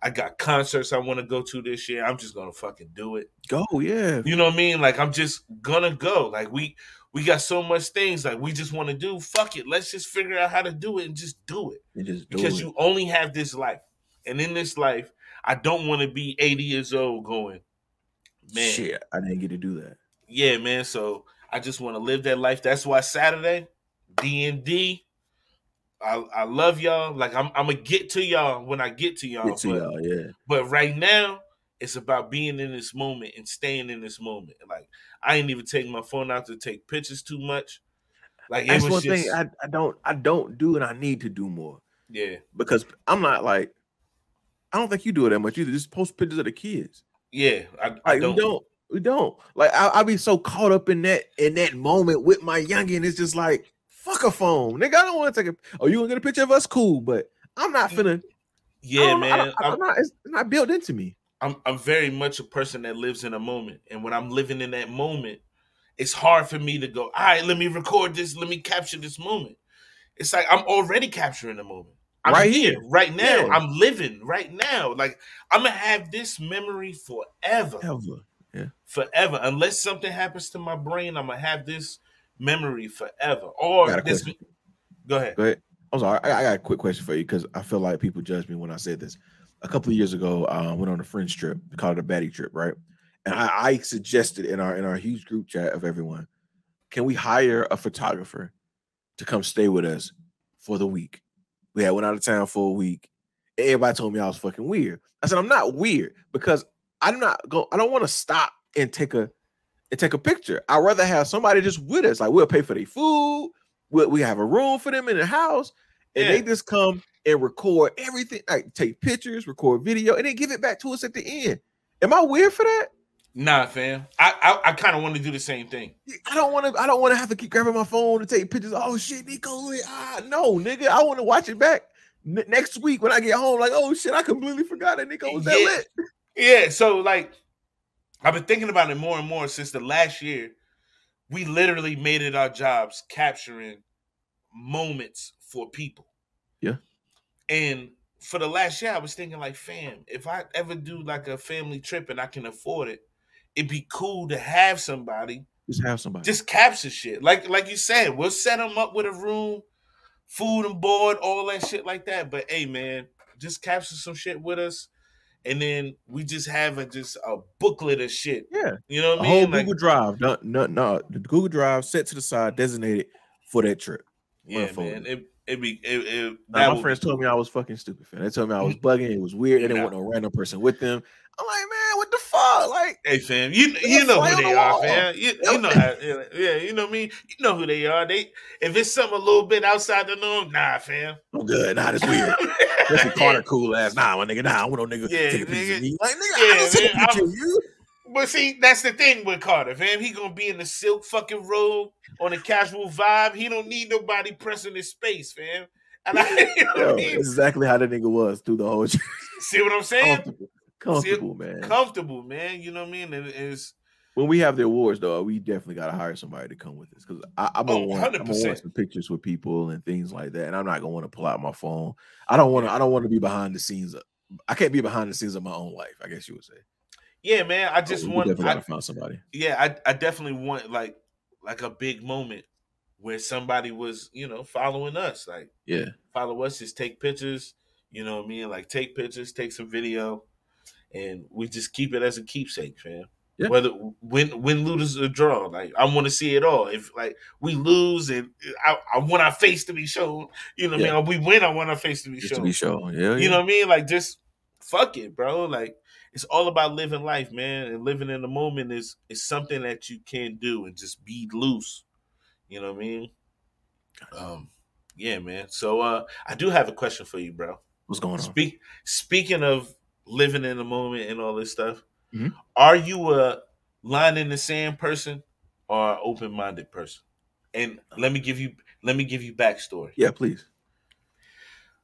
I got concerts I want to go to this year. I'm just gonna fucking do it. Go, yeah. You know what I mean? Like I'm just gonna go. Like we we got so much things like we just want to do. Fuck it. Let's just figure out how to do it and just do it. And just do Because it. you only have this life. And in this life, I don't want to be 80 years old going, man. Shit, I didn't get to do that. Yeah, man. So I just want to live that life. That's why Saturday, D and I love y'all. Like I'm, I'm gonna get to y'all when I get to y'all. Get to but, y'all, yeah. but right now, it's about being in this moment and staying in this moment. Like I ain't even taking my phone out to take pictures too much. Like it That's was one just, thing I, I don't I don't do and I need to do more yeah, because I'm not like I don't think you do it that much either. Just post pictures of the kids. yeah. I, I Like don't. we don't we don't like I, I be so caught up in that in that moment with my youngin. It's just like fuck a phone, nigga. I don't want to take a. Oh, you want to get a picture of us? Cool, but I'm not mm. finna. Yeah, I man. I'm, I'm not. It's not built into me. I'm I'm very much a person that lives in a moment, and when I'm living in that moment, it's hard for me to go. All right, let me record this. Let me capture this moment. It's like I'm already capturing the moment. I'm Right here, here. right now. Yeah. I'm living right now. Like I'm gonna have this memory forever, Ever. forever. Unless something happens to my brain, I'm gonna have this memory forever. Or this. question. Go ahead. Go ahead. I'm sorry. I, I got a quick question for you because I feel like people judge me when I said this. A couple of years ago, uh, I went on a French trip. We called it a baddie trip, right? And I, I suggested in our in our huge group chat of everyone, can we hire a photographer to come stay with us for the week? We had went out of town for a week. Everybody told me I was fucking weird. I said I'm not weird because I'm not go. I don't want to stop and take a and take a picture. I'd rather have somebody just with us. Like we'll pay for their food. We we have a room for them in the house, and Yeah. they just come and record everything. Like take pictures, record video, and then give it back to us at the end. Am I weird for that? Nah, fam. I I, I kind of want to do the same thing. I don't want to. I don't want to have to keep grabbing my phone to take pictures. Oh shit, Neko! Ah, no, nigga. I want to watch it back n- next week when I get home. Like, oh shit, I completely forgot that Neko was that lit. Yeah, so like I've been thinking about it more and more since the last year. We literally made it our jobs capturing moments for people. And for the last year, I was thinking like, fam, if I ever do like a family trip and I can afford it, it'd be cool to have somebody Just have somebody. just capture shit. Like like you said, we'll set them up with a room, food and board, all that shit like that. But hey, man, just capture some shit with us, and then we just have a just a booklet of shit. yeah. You know what I whole mean? Like, Google Drive. No, no, no. The Google Drive set to the side, designated for that trip. yeah, man. it. It be it, it Now, my friends be- told me I was fucking stupid. Fan. They told me I was bugging. It was weird. They didn't Yeah. want no random person with them. I'm like, man, what the fuck? Like, Hey fam, you you know who they the are, wall. fam. You, you know how, yeah, you know me. You know who they are. They if it's something a little bit outside the norm, nah, fam. I'm good. Nah, that's weird. Especially Carter cool ass. Nah, my nigga. Nah, I want no nigga Yeah, take a nigga. of me. Like, nigga, Yeah, I don't see man, a you. But see, that's the thing with Carter, fam. He gonna be in the silk fucking robe on a casual vibe. He don't need nobody pressing his space, fam. And I, you know Yo, I mean? exactly how that nigga was through the whole. See what I'm saying? Comfortable, comfortable, man. Comfortable, man. You know what I mean? And it's when we have the awards, though, we definitely gotta hire somebody to come with us because I'm gonna Oh, want, I'm gonna want some pictures with people and things like that, and I'm not gonna want to pull out my phone. I don't want to. I don't want to be behind the scenes. Of, I can't be behind the scenes of my own life. I guess you would say. Yeah, man. I just we want. definitely I, find somebody. yeah, I, I definitely want like like a big moment where somebody was, you know, following us. Like Yeah, follow us, just take pictures. You know what I mean? Like take pictures, take some video, and we just keep it as a keepsake, fam. Yeah. Whether win win lose or draw, like I want to see it all. If like we lose and I, I want our face to be shown, you know what I mean? Or we win, I want our face to be just to shown. be shown. Yeah, You know what I mean? Like just fuck it, bro. Like it's all about living life, man. And living in the moment is is something that you can do and just be loose. You know what I mean? Um, yeah, man. So uh I do have a question for you, bro. what's going on? Speak speaking of living in the moment and all this stuff, Mhm. are you a line in the sand person or an open minded person? And let me give you let me give you backstory. Yeah, please.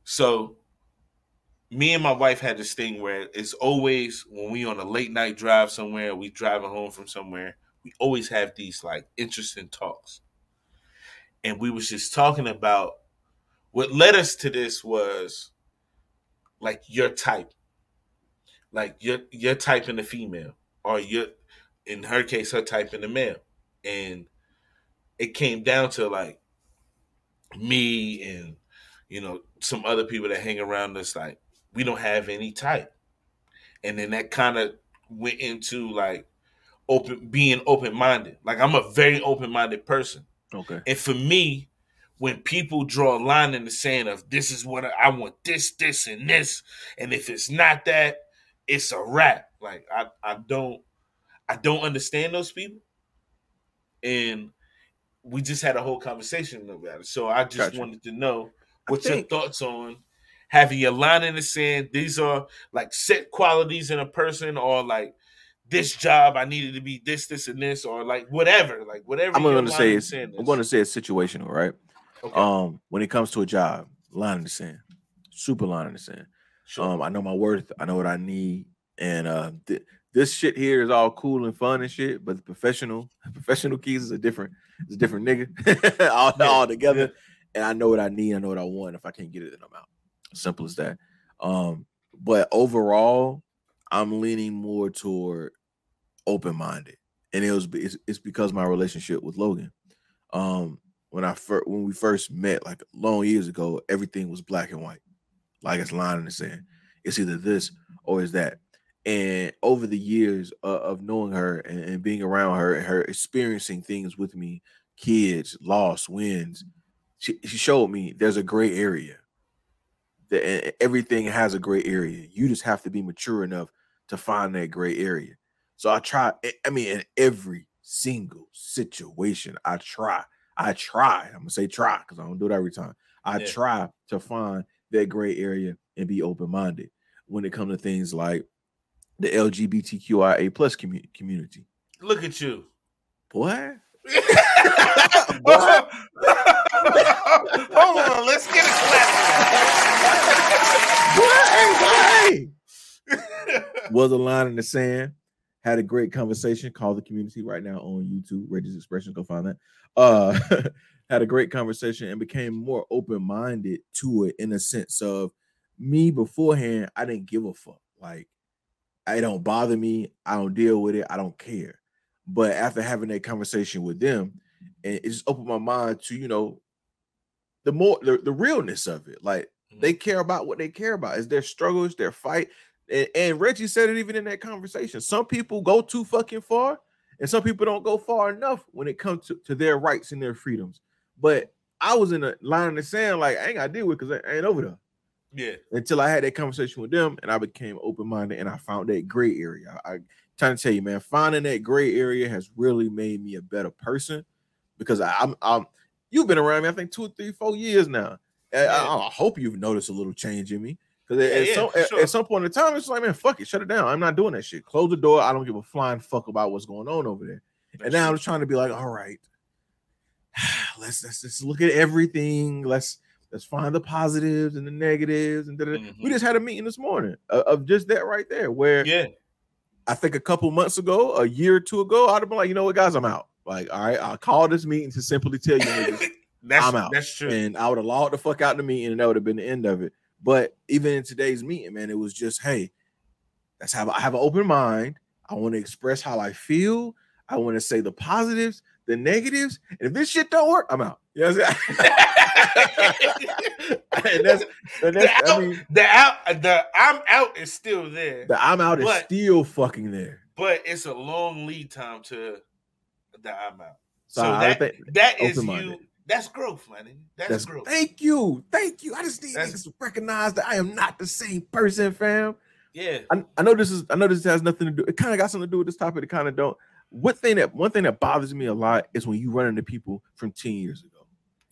So me and my wife had this thing where it's always when we on a late night drive somewhere, we driving home from somewhere, we always have these like interesting talks. and we was just talking about what led us to this was like your type, like your your type in the female, or your in her case her type in the male, and it came down to like me and you know some other people that hang around us like we don't have any type. And then that kind of went into like open being open-minded. Like i'm a very open-minded person. Okay. and for me when people draw a line in the sand of this is what I, I want this this and this and if it's not that it's a wrap. Like i i don't i don't understand those people. And we just had a whole conversation about it. So i just Gotcha. wanted to know what your thoughts on having your line in the sand these are like set qualities in a person or like this job i needed to be this this and this or like whatever like whatever I'm going to say it's, I'm going to say it's situational, right? Okay, Um, when it comes to a job, line in the sand, super line in the sand. sure. Um, I know my worth, I know what I need, and uh, th- this shit here is all cool and fun and shit. But the professional, professional Keiz is a different, it's a different nigga all, Yeah, all together. And I know what I need, I know what I want. If I can't get it, then I'm out. Simple as that. Um, but overall, I'm leaning more toward open minded, and it was it's, it's because my relationship with Logan. Um, when I first when we first met, like long years ago, everything was black and white, like it's line in the sand. It's either this or is that. And over the years of, of knowing her and, and being around her and her experiencing things with me, kids, loss, wins, she, she showed me there's a gray area. And everything has a gray area. You just have to be mature enough to find that gray area. So I try. I- I mean, in every single situation, I try. I try. I'm gonna say try because I don't do it every time. I Yeah. try to find that gray area and be open minded when it comes to things like the LGBTQIA plus commu- community. look at you Boy, Hold on, let's get a clap. was a line in the sand. Had a great conversation. Call the community right now on YouTube. Reggie's Expressions. Go find that. Uh, had a great conversation and became more open minded to it in a sense of me beforehand. I didn't give a fuck. Like, it don't bother me. I don't deal with it. I don't care. But after having that conversation with them, and it just opened my mind to you know the more the, the realness of it. Like they mm-hmm. care about what they care about. Is their struggles, their fight. And, and Reggie said it even in that conversation. Some people go too fucking far, and some people don't go far enough when it comes to, to their rights and their freedoms. But I was in a line in the sand, like I ain't got to deal with because I ain't over there yeah, until I had that conversation with them and I became open minded and I found that gray area. I, I trying to tell you, man, finding that gray area has really made me a better person because I, I'm, I'm you've been around me, I think two or three, four years now. And I, I hope you've noticed a little change in me. Because Yeah, at, yeah, some, for at, sure. at some point in time, it's like, man, fuck it, shut it down. I'm not doing that shit. Close the door. I don't give a flying fuck about what's going on over there. And now I'm trying to be like, all right, let's let's just look at everything. Let's let's find the positives and the negatives. And da-da-da. we mm-hmm. just had a meeting this morning of, of just that right there. Where yeah, I think a couple months ago, a year or two ago, I'd have been like, you know what, guys, I'm out. Like, all right, I'll call this meeting to simply tell you, that's I'm out. That's true. and I would have logged the fuck out the meeting, and that would have been the end of it. But even in today's meeting, man, it was just, hey, let's have I have an open mind. I want to express how I feel. I want to say the positives, the negatives, and if this shit don't work, I'm out. You know what and that's, and the, that's I out, mean, the out, the I'm out is still there, the I'm out is still fucking there. but it's a long lead time to the I'm out. So, I that think that is you. That's growth, man. That's, that's growth. thank you, thank you. I just need That's- niggas to recognize that I am not the same person, fam. yeah, I, I know this is I know this has nothing to do. It kind of got something to do with this topic. It kind of don't. What thing that one thing that bothers me a lot is when you run into people from 10 years ago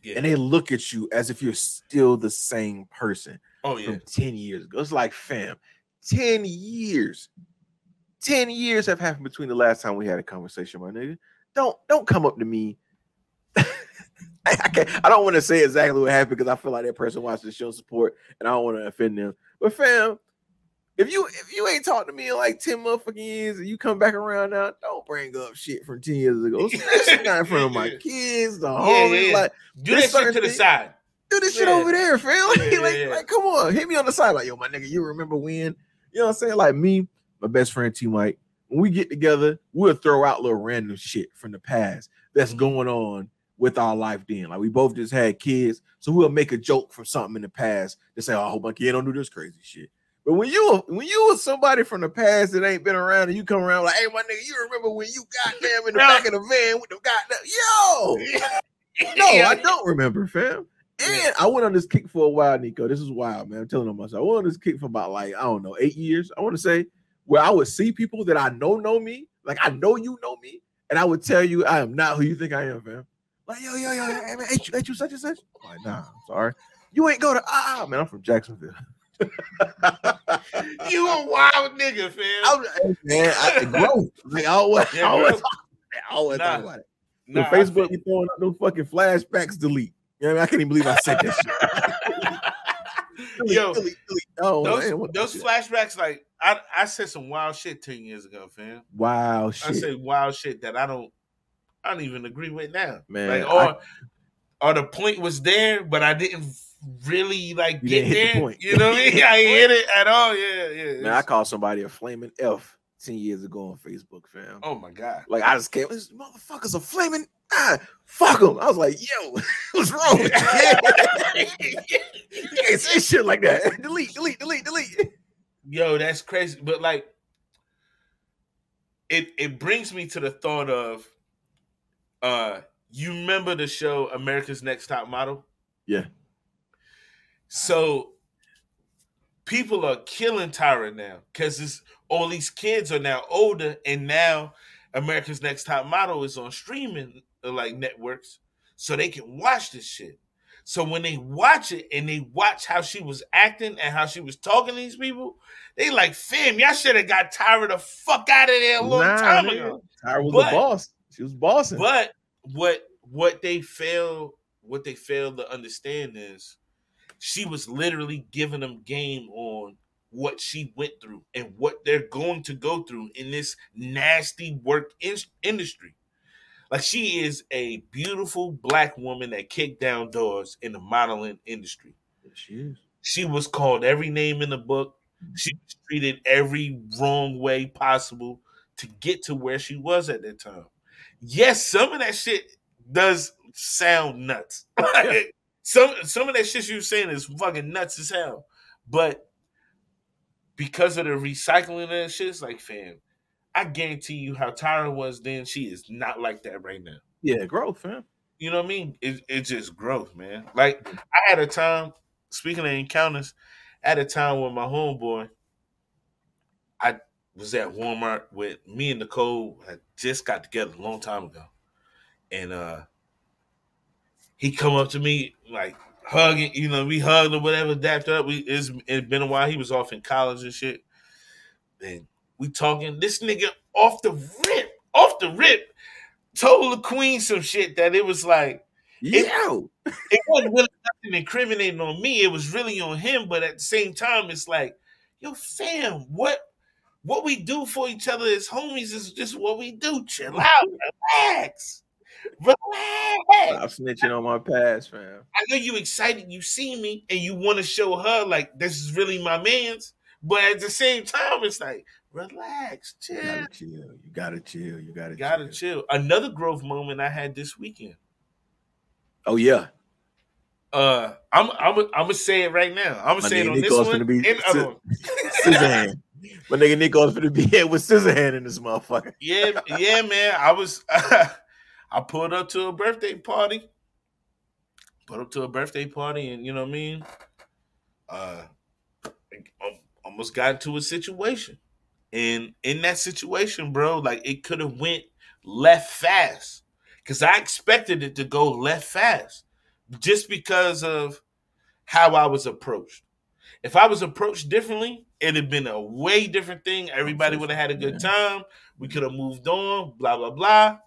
yeah. and they look at you as if you're still the same person oh yeah. from 10 years ago. It's like, fam, 10 years. 10 years have happened between the last time we had a conversation, my nigga. Don't don't come up to me. I, I can't, I don't want to say exactly what happened because I feel like that person watched the show support and I don't want to offend them. But fam, If you if you ain't talked to me in like 10 motherfucking years and you come back around now, don't bring up shit from 10 years ago. Especially not in front of my kids, the Yeah, homies. yeah. Like, Do this that shit to the side. do this shit over there, fam. Like, Yeah, like, yeah. like, come on, hit me on the side. Like, yo, my nigga, you remember when? You know what I'm saying? Like me, my best friend T Mike, when we get together, we'll throw out little random shit from the past that's Mhm. going on with our life then. Like we both just had kids, so we'll make a joke from something in the past to say, Oh, I hope my kid don't do this crazy shit. But when you when you was somebody from the past that ain't been around and you come around like, hey, my nigga, you remember when you got goddamn in the back of the van with the goddamn yo? No, I don't remember, fam. And I went on this kick for a while, Neko. This is wild, man. I'm telling on myself. I went on this kick for about like, I don't know, eight years. I want to say where I would see people that I know know me, like I know you know me, and I would tell you I am not who you think I am, fam. Like, yo, yo, yo, hey, man, ain't you, ain't you such and such? I'm like, nah, I'm sorry. You ain't go to ah, ah, man. I'm from Jacksonville. You a wild nigga, fam. I'm, man, I growth. Like I always, Yeah, I always. I always Nah. talk about it. The Nah, Facebook be throwing up no fucking flashbacks. Delete. You know what I mean? I can't even believe I said that shit. Yo. Oh, those man, those flashbacks, like I I said some wild shit ten years ago, fam. wow I said wild shit that I don't I don't even agree with now. man. like I- or or the point was there, but I didn't really like get hit the there. point. You know what I mean? I ain't hit it at all. Yeah, yeah. man, I called somebody a flaming F ten years ago on Facebook, fam. oh my god. Like I just came, this motherfucker's a flaming ah, fuck him. I was like, yo, what's wrong with you? you can't say shit like that. delete, delete, delete, delete. Yo, that's crazy. But like it it brings me to the thought of uh you remember the show America's Next Top Model? Yeah. So people are killing Tyra now because all these kids are now older, and now America's Next Top Model is on streaming Uh, like networks, so they can watch this shit. So when they watch it and they watch how she was acting and how she was talking to these people, they like, fam, y'all should have got Tyra the fuck out of there a long Nah, time ago. Tyra was But- the boss. She was bossing. But what what they fail what they fail to understand is she was literally giving them game on what she went through and what they're going to go through in this nasty work in- industry. Like she is a beautiful black woman that kicked down doors in the modeling industry. she is. She was called every name in the book. She was treated every wrong way possible to get to where she was at that time. Yes, some of that shit does sound nuts. Like, some some of that shit you were saying is fucking nuts as hell. But because of the recycling and that shit, it's like, fam, I guarantee you how Tyra was then, she is not like that right now. Yeah, growth, man. You know what I mean? It, it's just growth, man. Like I had a time, speaking of encounters, at a time when my homeboy, I was at Walmart with me and Nicole had just got together a long time ago. And uh he come up to me like hugging, you know, we hugged or whatever, dapped up. We it's, it's been a while. He was off in college and shit. And we talking. This nigga off the rip, off the rip, told the queen some shit that it was like Yo, it wasn't really nothing incriminating on me. It was really on him. But at the same time, it's like, yo, fam, what what we do for each other as homies is just what we do. Chill out, relax, relax. stop snitching on my past, fam. I know you excited. You see me, and you want to show her like this is really my man's. But at the same time, it's like, relax, chill. You chill. gotta chill. You gotta chill. You gotta, Gotta chill. chill. Another growth moment I had this weekend. Oh yeah. Uh, I'm I'm I'm gonna say it right now. I'm gonna say it on this one be and the other one. Scissor hand. My nigga Neko's gonna be here with scissor hand in this motherfucker. Yeah, yeah, man. I was I pulled up to a birthday party. Put up to a birthday party, and you know what I mean. Uh, I almost got into a situation, and in that situation, bro, like it could have went left fast because I expected it to go left fast, just because of how I was approached. If I was approached differently, it'd have been a way different thing. Everybody would have had a good time. We could have moved on, blah, blah, blah.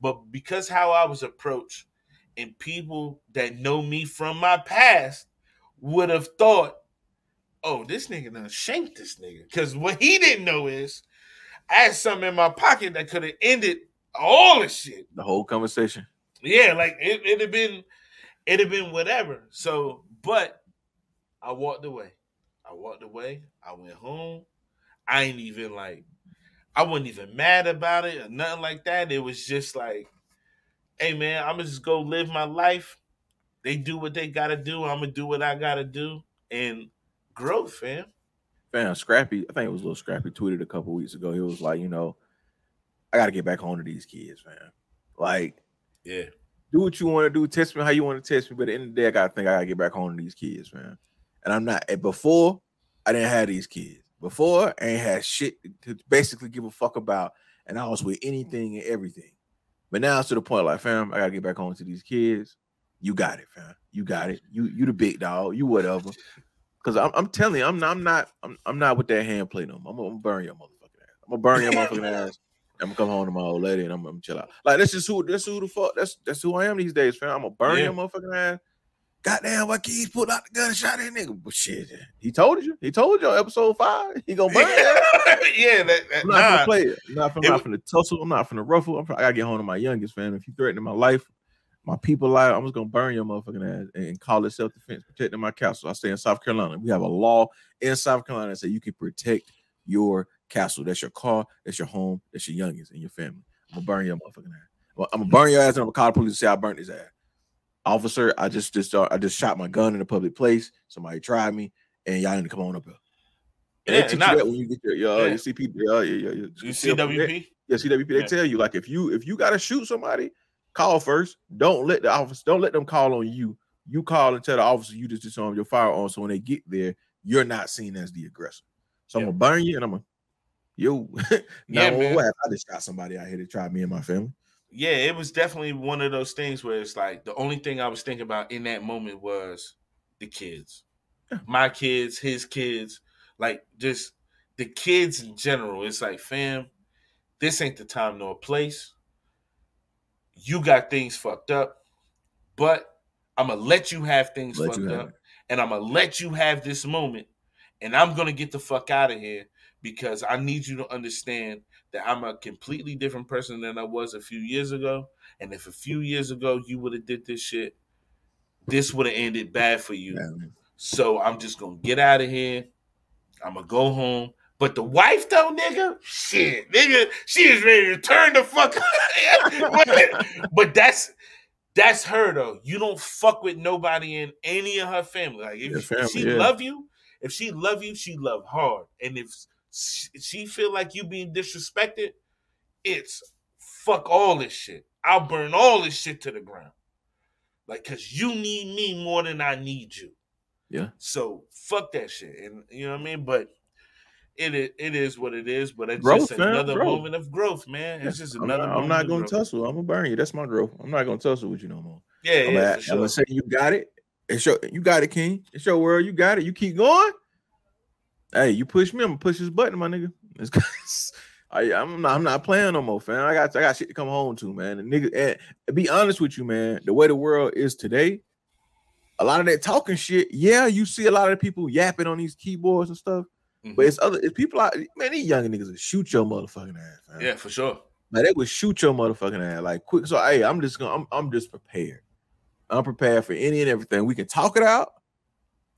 But because how I was approached, and people that know me from my past would have thought, oh, this nigga done shanked this nigga. Because what he didn't know is I had something in my pocket that could have ended all this shit. The whole conversation. Yeah, like it, it'd have been, it'd have been whatever. So, but I walked away. I walked away. I went home. I ain't even like, I wasn't even mad about it or nothing like that. It was just like, hey man, I'm gonna just go live my life. They do what they gotta do. I'm gonna do what I gotta do, and growth, fam. Fam, Scrappy, I think it was a Lil Scrappy tweeted a couple weeks ago. He was like, you know, I gotta get back home to these kids, man. Like, Yeah, do what you want to do, test me how you want to test me, but at the end of the day, I gotta think I gotta get back home to these kids, man. And I'm not and before I didn't have these kids. Before I ain't had shit to basically give a fuck about, and I was with anything and everything. But now it's to the point like, fam, I gotta get back home to these kids. You got it, fam. You got it. You you the big dog. You whatever. Cause I'm, I'm telling you, I'm not, I'm not, I'm, I'm not with that hand play no more. I'm, gonna burn your motherfucking ass. I'm gonna burn your motherfucking ass. I'm gonna come home to my old lady and I'm, gonna chill out. Like that's just who, that's who the fuck, that's that's who I am these days, fam. I'm gonna burn Yeah. your motherfucking ass. Goddamn, why Keiz pulled out the gun and shot that nigga? But shit, he told you. He told you on episode five. He gonna burn yeah. That, that, I'm not nah. gonna play it. I'm not, I'm It not finna tussle. I'm not finna ruffle. I'm, I gotta get home to my youngest, fam. If you threatening my life, my people life, I'm just gonna burn your motherfucking ass and, call it self defense, protecting my castle. I stay in South Carolina. We have a law in South Carolina that say you can protect your castle. That's your car. That's your home. That's your youngest and your family. I'm gonna burn your motherfucking ass. Well, I'm gonna burn your ass and I'm gonna call the police and say I burnt his ass. Officer, I just just uh, I just shot my gun in a public place. Somebody tried me, and y'all need to come on up here. And Yeah, they teach you that when you get your your, Yeah. your CP, yeah, yeah, yeah, yeah. You CWP. CWP? Yeah, CWP. They Yeah. tell you like if you if you gotta shoot somebody, call first. Don't let the officer don't let them call on you. You call and tell the officer you just disarm your firearm. So when they get there, you're not seen as the aggressor. So. I'm gonna burn you and I'm gonna yo. Yeah, oh, man. what? I just shot somebody out here to try me and my family. Yeah, it was definitely one of those things where it's like the only thing I was thinking about in that moment was the kids, Yeah. my kids, his kids, like just the kids in general. It's like, fam, this ain't the time nor place. You got things fucked up, but I'm gonna let you have things Let fucked up, and I'm gonna let you have this moment, and I'm gonna get the fuck out of here because I need you to understand that I'm a completely different person than I was a few years ago. And if a few years ago you would have did this shit, this would have ended bad for you. Yeah. So I'm just gonna get out of here. I'm gonna go home. But the wife though, nigga, shit, nigga, she is ready to turn the fuck. but, but that's that's her though. You don't fuck with nobody in any of her family. Like if, Yeah, if she yeah. love you, if she love you, she love hard. And if she, she feel like you being disrespected, it's fuck all this shit. I'll burn all this shit to the ground. Like, cause you need me more than I need you. Yeah. So fuck that shit. And you know what I mean? But it is, it is what it is. But it's Growth, just man, another growth. moment of growth, man. It's just I'm another. not, I'm moment not gonna tussle. I'm gonna burn you. That's my growth. I'm not gonna tussle with you no more. Yeah, I'm, yeah, gonna, for I'm gonna say you got it. It's your you got it, King. It's your world. You got it. You keep going. Hey, you push me. I'm gonna push this button, my nigga. I, I'm not. I'm not playing no more, fam. I got. I got shit to come home to, man. And nigga, and be honest with you, man, the way the world is today, a lot of that talking shit. Yeah, you see a lot of people yapping on these keyboards and stuff. Mhm. But it's other. It's people out. Man, these young niggas will shoot your motherfucking ass, man. yeah, for sure. Like they would shoot your motherfucking ass like quick. So hey, I'm just gonna I'm, I'm just prepared. I'm prepared for any and everything. We can talk it out.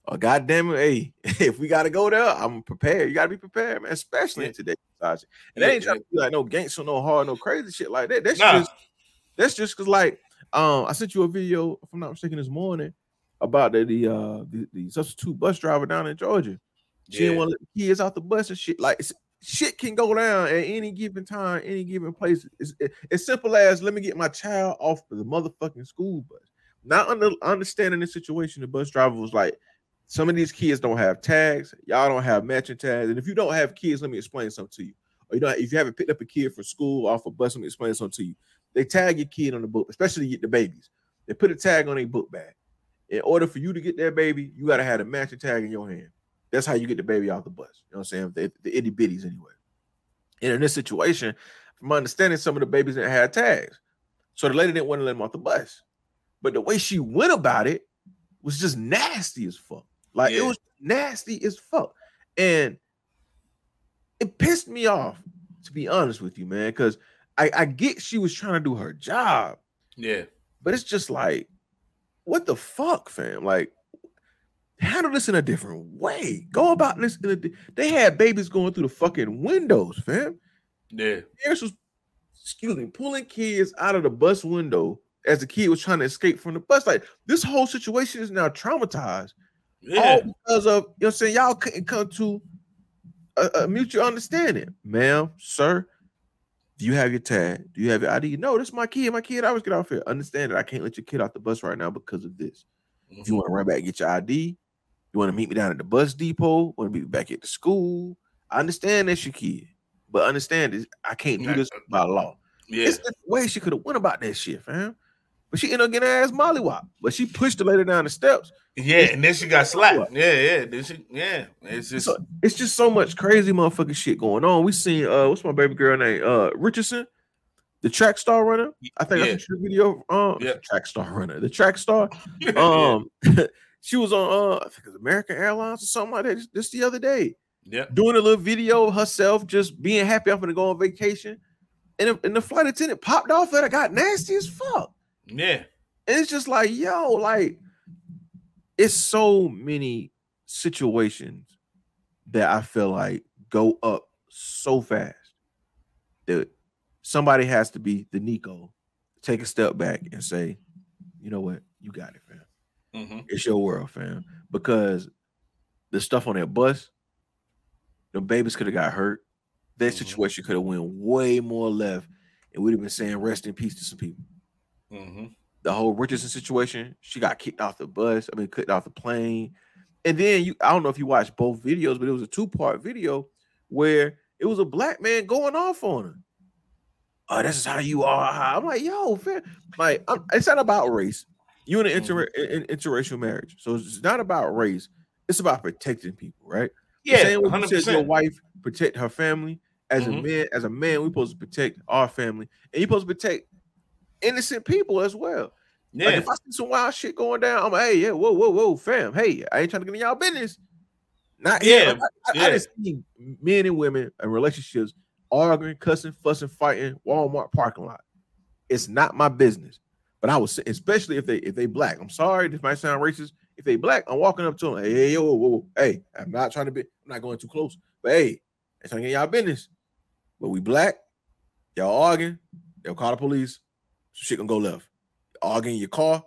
Or goddamn it, hey, if we gotta go there, I'm prepared. You gotta be prepared, man, especially in today's society. And they ain't Yeah, trying to be like no gangster, no hard, no crazy shit like that. That's Nah. just that's just cause like um I sent you a video, if I'm not mistaken, this morning about the the uh the, the substitute bus driver down in Georgia. She didn't want to let the kids off the bus and shit. Like shit can go down at any given time, any given place. It's it- it's simple as let me get my child off the motherfucking school bus. Not under, understanding the situation, the bus driver was like, some of these kids don't have tags. Y'all don't have matching tags. And if you don't have kids, let me explain something to you. Or you know, if you haven't picked up a kid from school off a bus, let me explain something to you. They tag your kid on the book, especially get the babies. They put a tag on a book bag. In order for you to get that baby, you gotta have a matching tag in your hand. That's how you get the baby off the bus. You know what I'm saying? The, the itty bitties anyway. And in this situation, from my understanding, some of the babies didn't have tags. So the lady didn't want to let them off the bus. But the way she went about it was just nasty as fuck. Like it was nasty as fuck. And it pissed me off, to be honest with you, man, because I, I get she was trying to do her job, Yeah. but it's just like, what the fuck, fam? Like, handle this in a different way. Go about this in a. di- They had babies going through the fucking windows, fam. Yeah. Parents was, excuse me, pulling kids out of the bus window as the kid was trying to escape from the bus. Like this whole situation is now traumatized. Yeah. All because of you know I'm saying y'all couldn't come to a, a mutual understanding. Ma'am, sir, do you have your tag? Do you have your ID? No, this is my kid. My kid, I always get off here. Understand that I can't let your kid off the bus right now because of this. If you mm-hmm. want to run back and get your ID, you want to meet me down at the bus depot, want to be back at the school. I understand that's your kid, but understand this, I can't do this by law. Yeah. It's the way she could have went about that shit, fam. But she ended up getting her ass mollywop. But she pushed the lady down the steps. Yeah. And then she got slapped. Yeah. Yeah. Then she, yeah. It's just, So it's just so much crazy motherfucking shit going on. We seen uh what's my baby girl name? Uh Richardson, the track star runner. I think Yeah. that's a true video. Um Yeah. track star runner, the track star. Um she was on uh I think it's American Airlines or something like that just, the other day. yeah. Doing a little video of herself just being happy I'm gonna go on vacation. And, the- and the flight attendant popped off at her, got nasty as fuck. Yeah. And it's just like, yo, like it's so many situations that I feel like go up so fast that somebody has to be the Neko, take a step back and say, you know what, you got it, fam. Hmm It's your world, fam. Because the stuff on that bus, the babies could have got hurt. That Mhm. situation could have went way more left, and we'd have been saying rest in peace to some people hmm the whole Richardson situation. She got kicked off the bus. I mean, kicked off the plane. And then you, I don't know if you watched both videos, but it was a two part video where it was a black man going off on her. Oh, this is how you are. I'm like, yo, fam. like, I'm, it's not about race. You in an inter, in, interracial marriage, so it's not about race. It's about protecting people, right? The Yeah. same way you said your wife protect her family. As a Mhm. man, as a man, we're supposed to protect our family, and you're supposed to protect innocent people as well. Like Yeah. if I see some wild shit going down, I'm like, hey, yeah, whoa, whoa, whoa, fam. Hey, I ain't trying to get in y'all business. Not Yeah, yeah. I, I, I yeah. done seen men and women and relationships arguing, cussing, fussing, fighting, Walmart parking lot. It's not my business. But I was especially if they if they black. I'm sorry, this might sound racist. If they black, I'm walking up to them. Hey, yo, whoa, whoa, whoa. hey, I'm not trying to be, I'm not going too close. But hey, I'm trying to get y'all business. But we black, y'all arguing, they'll call the police. Shit gonna go left. Arguing in your car,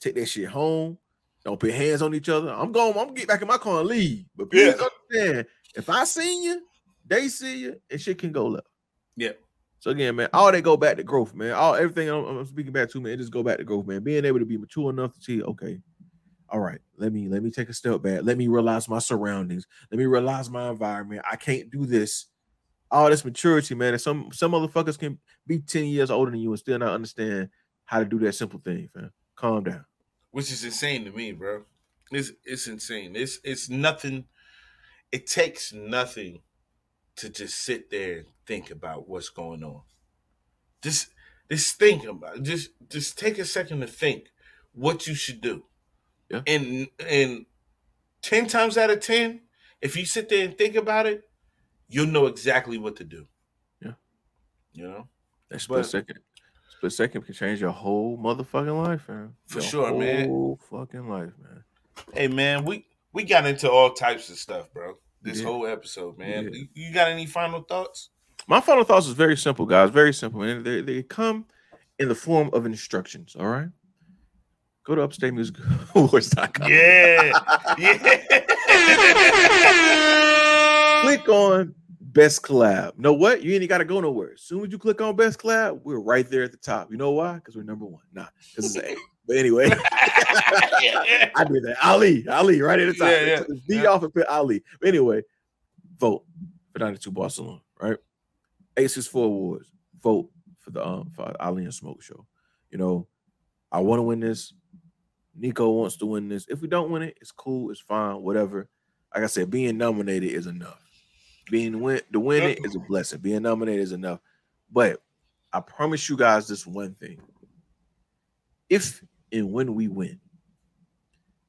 take that shit home. Don't put hands on each other. I'm going, I'm gonna get back in my car and leave. But please Yeah. understand, if I see you, they see you, and shit can go left. Yeah. So again, man, all they go back to growth, man. All everything I'm, I'm speaking back to, man, it just go back to growth, man. Being able to be mature enough to see, okay, all right, let me let me take a step back. Let me realize my surroundings. Let me realize my environment. I can't do this. All this maturity, man. And some some motherfuckers can be 10 years older than you and still not understand how to do that simple thing, fam. Calm down. which is insane to me, bro. It's it's insane. It's it's nothing. It takes nothing to just sit there and think about what's going on. Just just think about it. Just just take a second to think what you should do. Yeah. And and ten times out of ten, if you sit there and think about it, you'll know exactly what to do. Yeah. You know? That split But- second, split second can change your whole motherfucking life, man. For Your sure, man. Whole fucking life, man. Hey man, we we got into all types of stuff, bro. This Yeah. whole episode, man. Yeah. You, got any final thoughts? My final thoughts is very simple, guys. Very simple, and they, they come in the form of instructions. All right. Go to upstatemusicawards.com. Yeah, yeah. Click on best collab. Know what? You ain't got to go nowhere. As soon as you click on best collab, we're right there at the top. You know why? Because we're number one. Nah, because it's A. But anyway. I did that. Ali, Ali, right at the top. Yeah, yeah, the yeah. off and put Ali. But anyway, vote for 92 Barcelona, right? Aces for awards. Vote for the um for Ali and Smoke show. You know, I want to win this. Neko wants to win this. If we don't win it, it's cool, it's fine, whatever. Like I said, being nominated is enough. Being win to win it is a blessing. Being nominated is enough. But I promise you guys this one thing. If and when we win,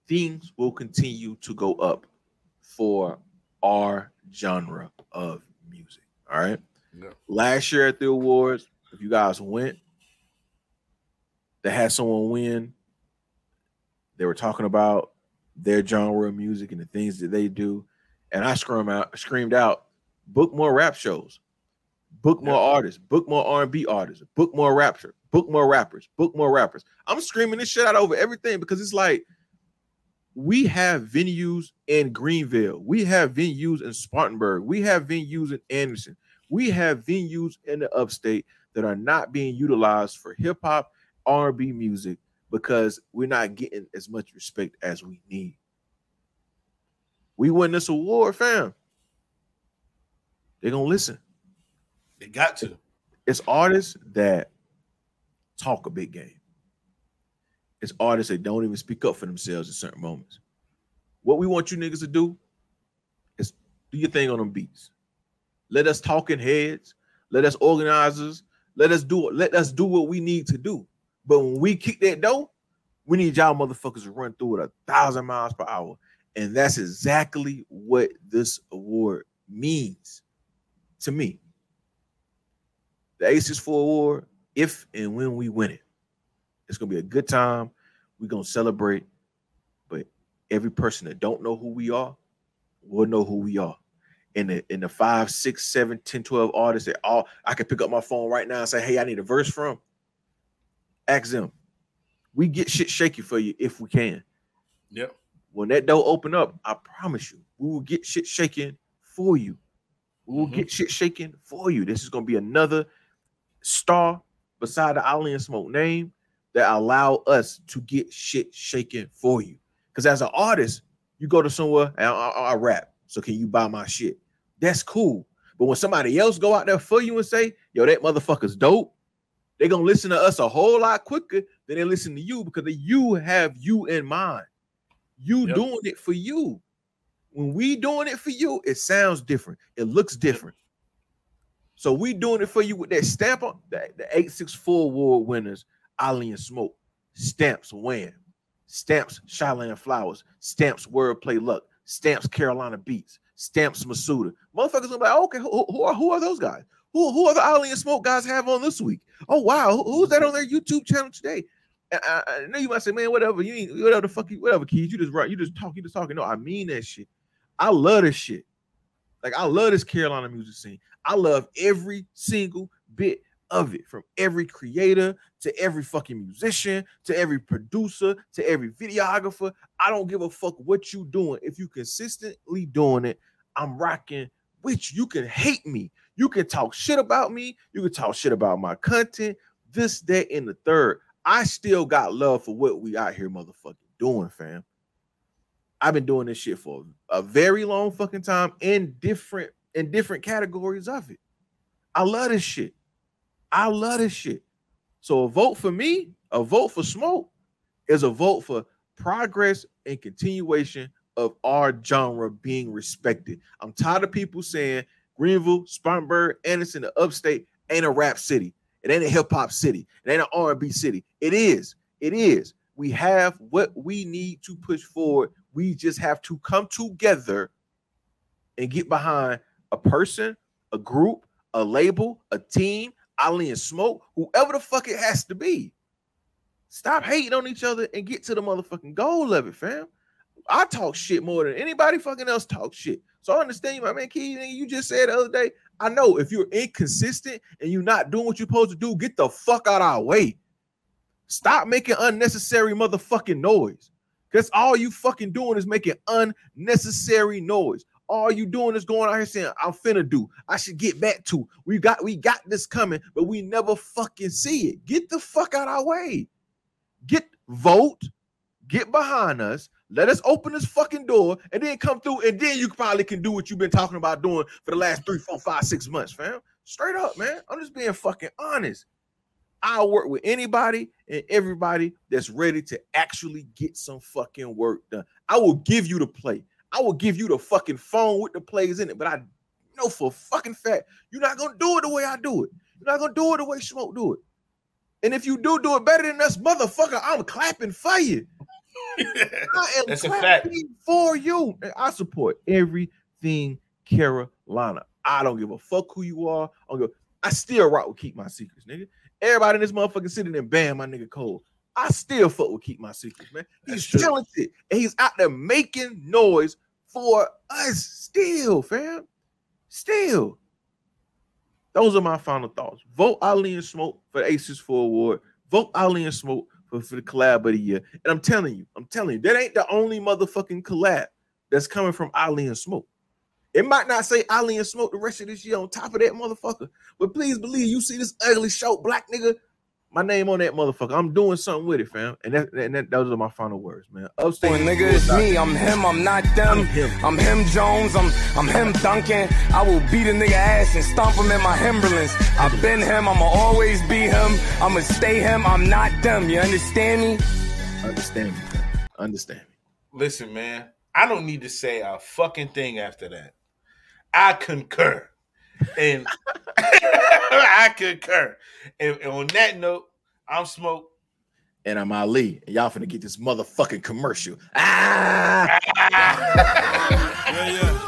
things will continue to go up for our genre of music. All right. Yeah. Last year at the awards, if you guys went, they had someone win. They were talking about their genre of music and the things that they do, and I screamed out, screamed out, book more rap shows, book more Yeah. artists, book more R and B artists, book more rapper, book more rappers, book more rappers. I'm screaming this shit out over everything because it's like we have venues in Greenville, we have venues in Spartanburg, we have venues in Anderson, we have venues in the upstate that are not being utilized for hip hop, R&B music because we're not getting as much respect as we need. We win this award, fam. They're gonna listen. They got to. It's artists that talk a big game. It's artists that don't even speak up for themselves in certain moments. What we want you niggas to do is do your thing on them beats. Let us talking heads, let us organizers, let us do let us do what we need to do. But when we kick that door, we need y'all motherfuckers to run through it a thousand miles per hour. And that's exactly what this award means to me. The 864 Award, if and when we win it, it's gonna be a good time. We're gonna celebrate. But every person that don't know who we are will know who we are. In the in the five, six, seven, 10, 12 artists that all I can pick up my phone right now and say, hey, I need a verse from. Ask them. We get shit shaky for you if we can. Yep. When that door open up, I promise you, we will get shit shaken for you. We will Mhm. get shit shaken for you. This is gonna be another star beside the Ali and Smoke name that allow us to get shit shaken for you. Because as an artist, you go to somewhere and I, I- I rap. So can you buy my shit? That's cool. But when somebody else go out there for you and say, "Yo, that motherfucker's dope," they're gonna listen to us a whole lot quicker than they listen to you because you have you in mind. You Yep. doing it for you. When we doing it for you, it sounds different. It looks different. So we doing it for you with that stamp on the, the 864 award winners, Ali and Smoke, stamps Wham, stamps Shyland Flowers, stamps Wordplay Luck, stamps Carolina Beats, stamps Masuda. Motherfuckers gonna be like, okay, who, who are who are those guys? Who who are the Ali and Smoke guys have on this week? Oh wow, who- who's that on their YouTube channel today? I, I know you might say, man, whatever, you ain't whatever the fuck you whatever, Keiz. You just right, you just talk, you just talking. No, I mean that shit. I love this shit. Like I love this Carolina music scene. I love every single bit of it, from every creator to every fucking musician to every producer to every videographer. I don't give a fuck what you doing. If you consistently doing it, I'm rocking with you. You can hate me. You can talk shit about me. You can talk shit about my content. This, that, and the third. I still got love for what we out here motherfucking doing, fam. I've been doing this shit for a very long fucking time in different in different categories of it. I love this shit. I love this shit. So a vote for me, a vote for smoke, is a vote for progress and continuation of our genre being respected. I'm tired of people saying Greenville, Spartanburg, Anderson, the upstate ain't a rap city. It ain't a hip hop city. It ain't an R&B city. It is. It is. We have what we need to push forward. We just have to come together and get behind a person, a group, a label, a team, Ali and Smoke, whoever the fuck it has to be. Stop hating on each other and get to the motherfucking goal of it, fam. I talk shit more than anybody fucking else talk shit. So I understand you, my man. Key, you just said the other day. I know if you're inconsistent and you're not doing what you're supposed to do, get the fuck out of our way. Stop making unnecessary motherfucking noise. Because all you fucking doing is making unnecessary noise. All you doing is going out here saying, I'm finna do. I should get back to. We got we got this coming, but we never fucking see it. Get the fuck out our way. Get vote, get behind us. Let us open this fucking door and then come through, and then you probably can do what you've been talking about doing for the last three, four, five, six months, fam. Straight up, man. I'm just being fucking honest. I'll work with anybody and everybody that's ready to actually get some fucking work done. I will give you the play. I will give you the fucking phone with the plays in it, but I know for fucking fact you're not gonna do it the way I do it. You're not gonna do it the way Smoke do it. And if you do do it better than us, motherfucker, I'm clapping for you. I am That's a fact. clapping for you. And I support everything Carolina. I don't give a fuck who you are. I, I still rock with keep my secrets, nigga. Everybody in this motherfucker sitting and bam, my nigga Cole. I still fuck with keep my secrets, man. He's true. talented and he's out there making noise for us still, fam. Still. Those are my final thoughts. Vote Ali and Smoke for the 864 award. Vote Ali and Smoke for, for the collab of the year. And I'm telling you, I'm telling you, that ain't the only motherfucking collab that's coming from Ali and Smoke. It might not say Ali and Smoke the rest of this year on top of that motherfucker, but please believe you see this ugly short black nigga, my name on that motherfucker. I'm doing something with it, fam. And that, and that those are my final words, man. Upstate, When nigga, it's me. I'm him. I'm not them. I'm him. I'm him Jones. I'm I'm him Duncan. I will beat a nigga ass and stomp him in my Timberlands. I've been him. I'ma always be him. I'ma stay him. I'm not them. You understand me? Understand me, fam. Understand me. Listen, man, I don't need to say a fucking thing after that. I concur. And I concur. And, and on that note, I'm Smoke. And I'm Ali, and y'all finna get this motherfucking commercial. Ah! Yeah, yeah.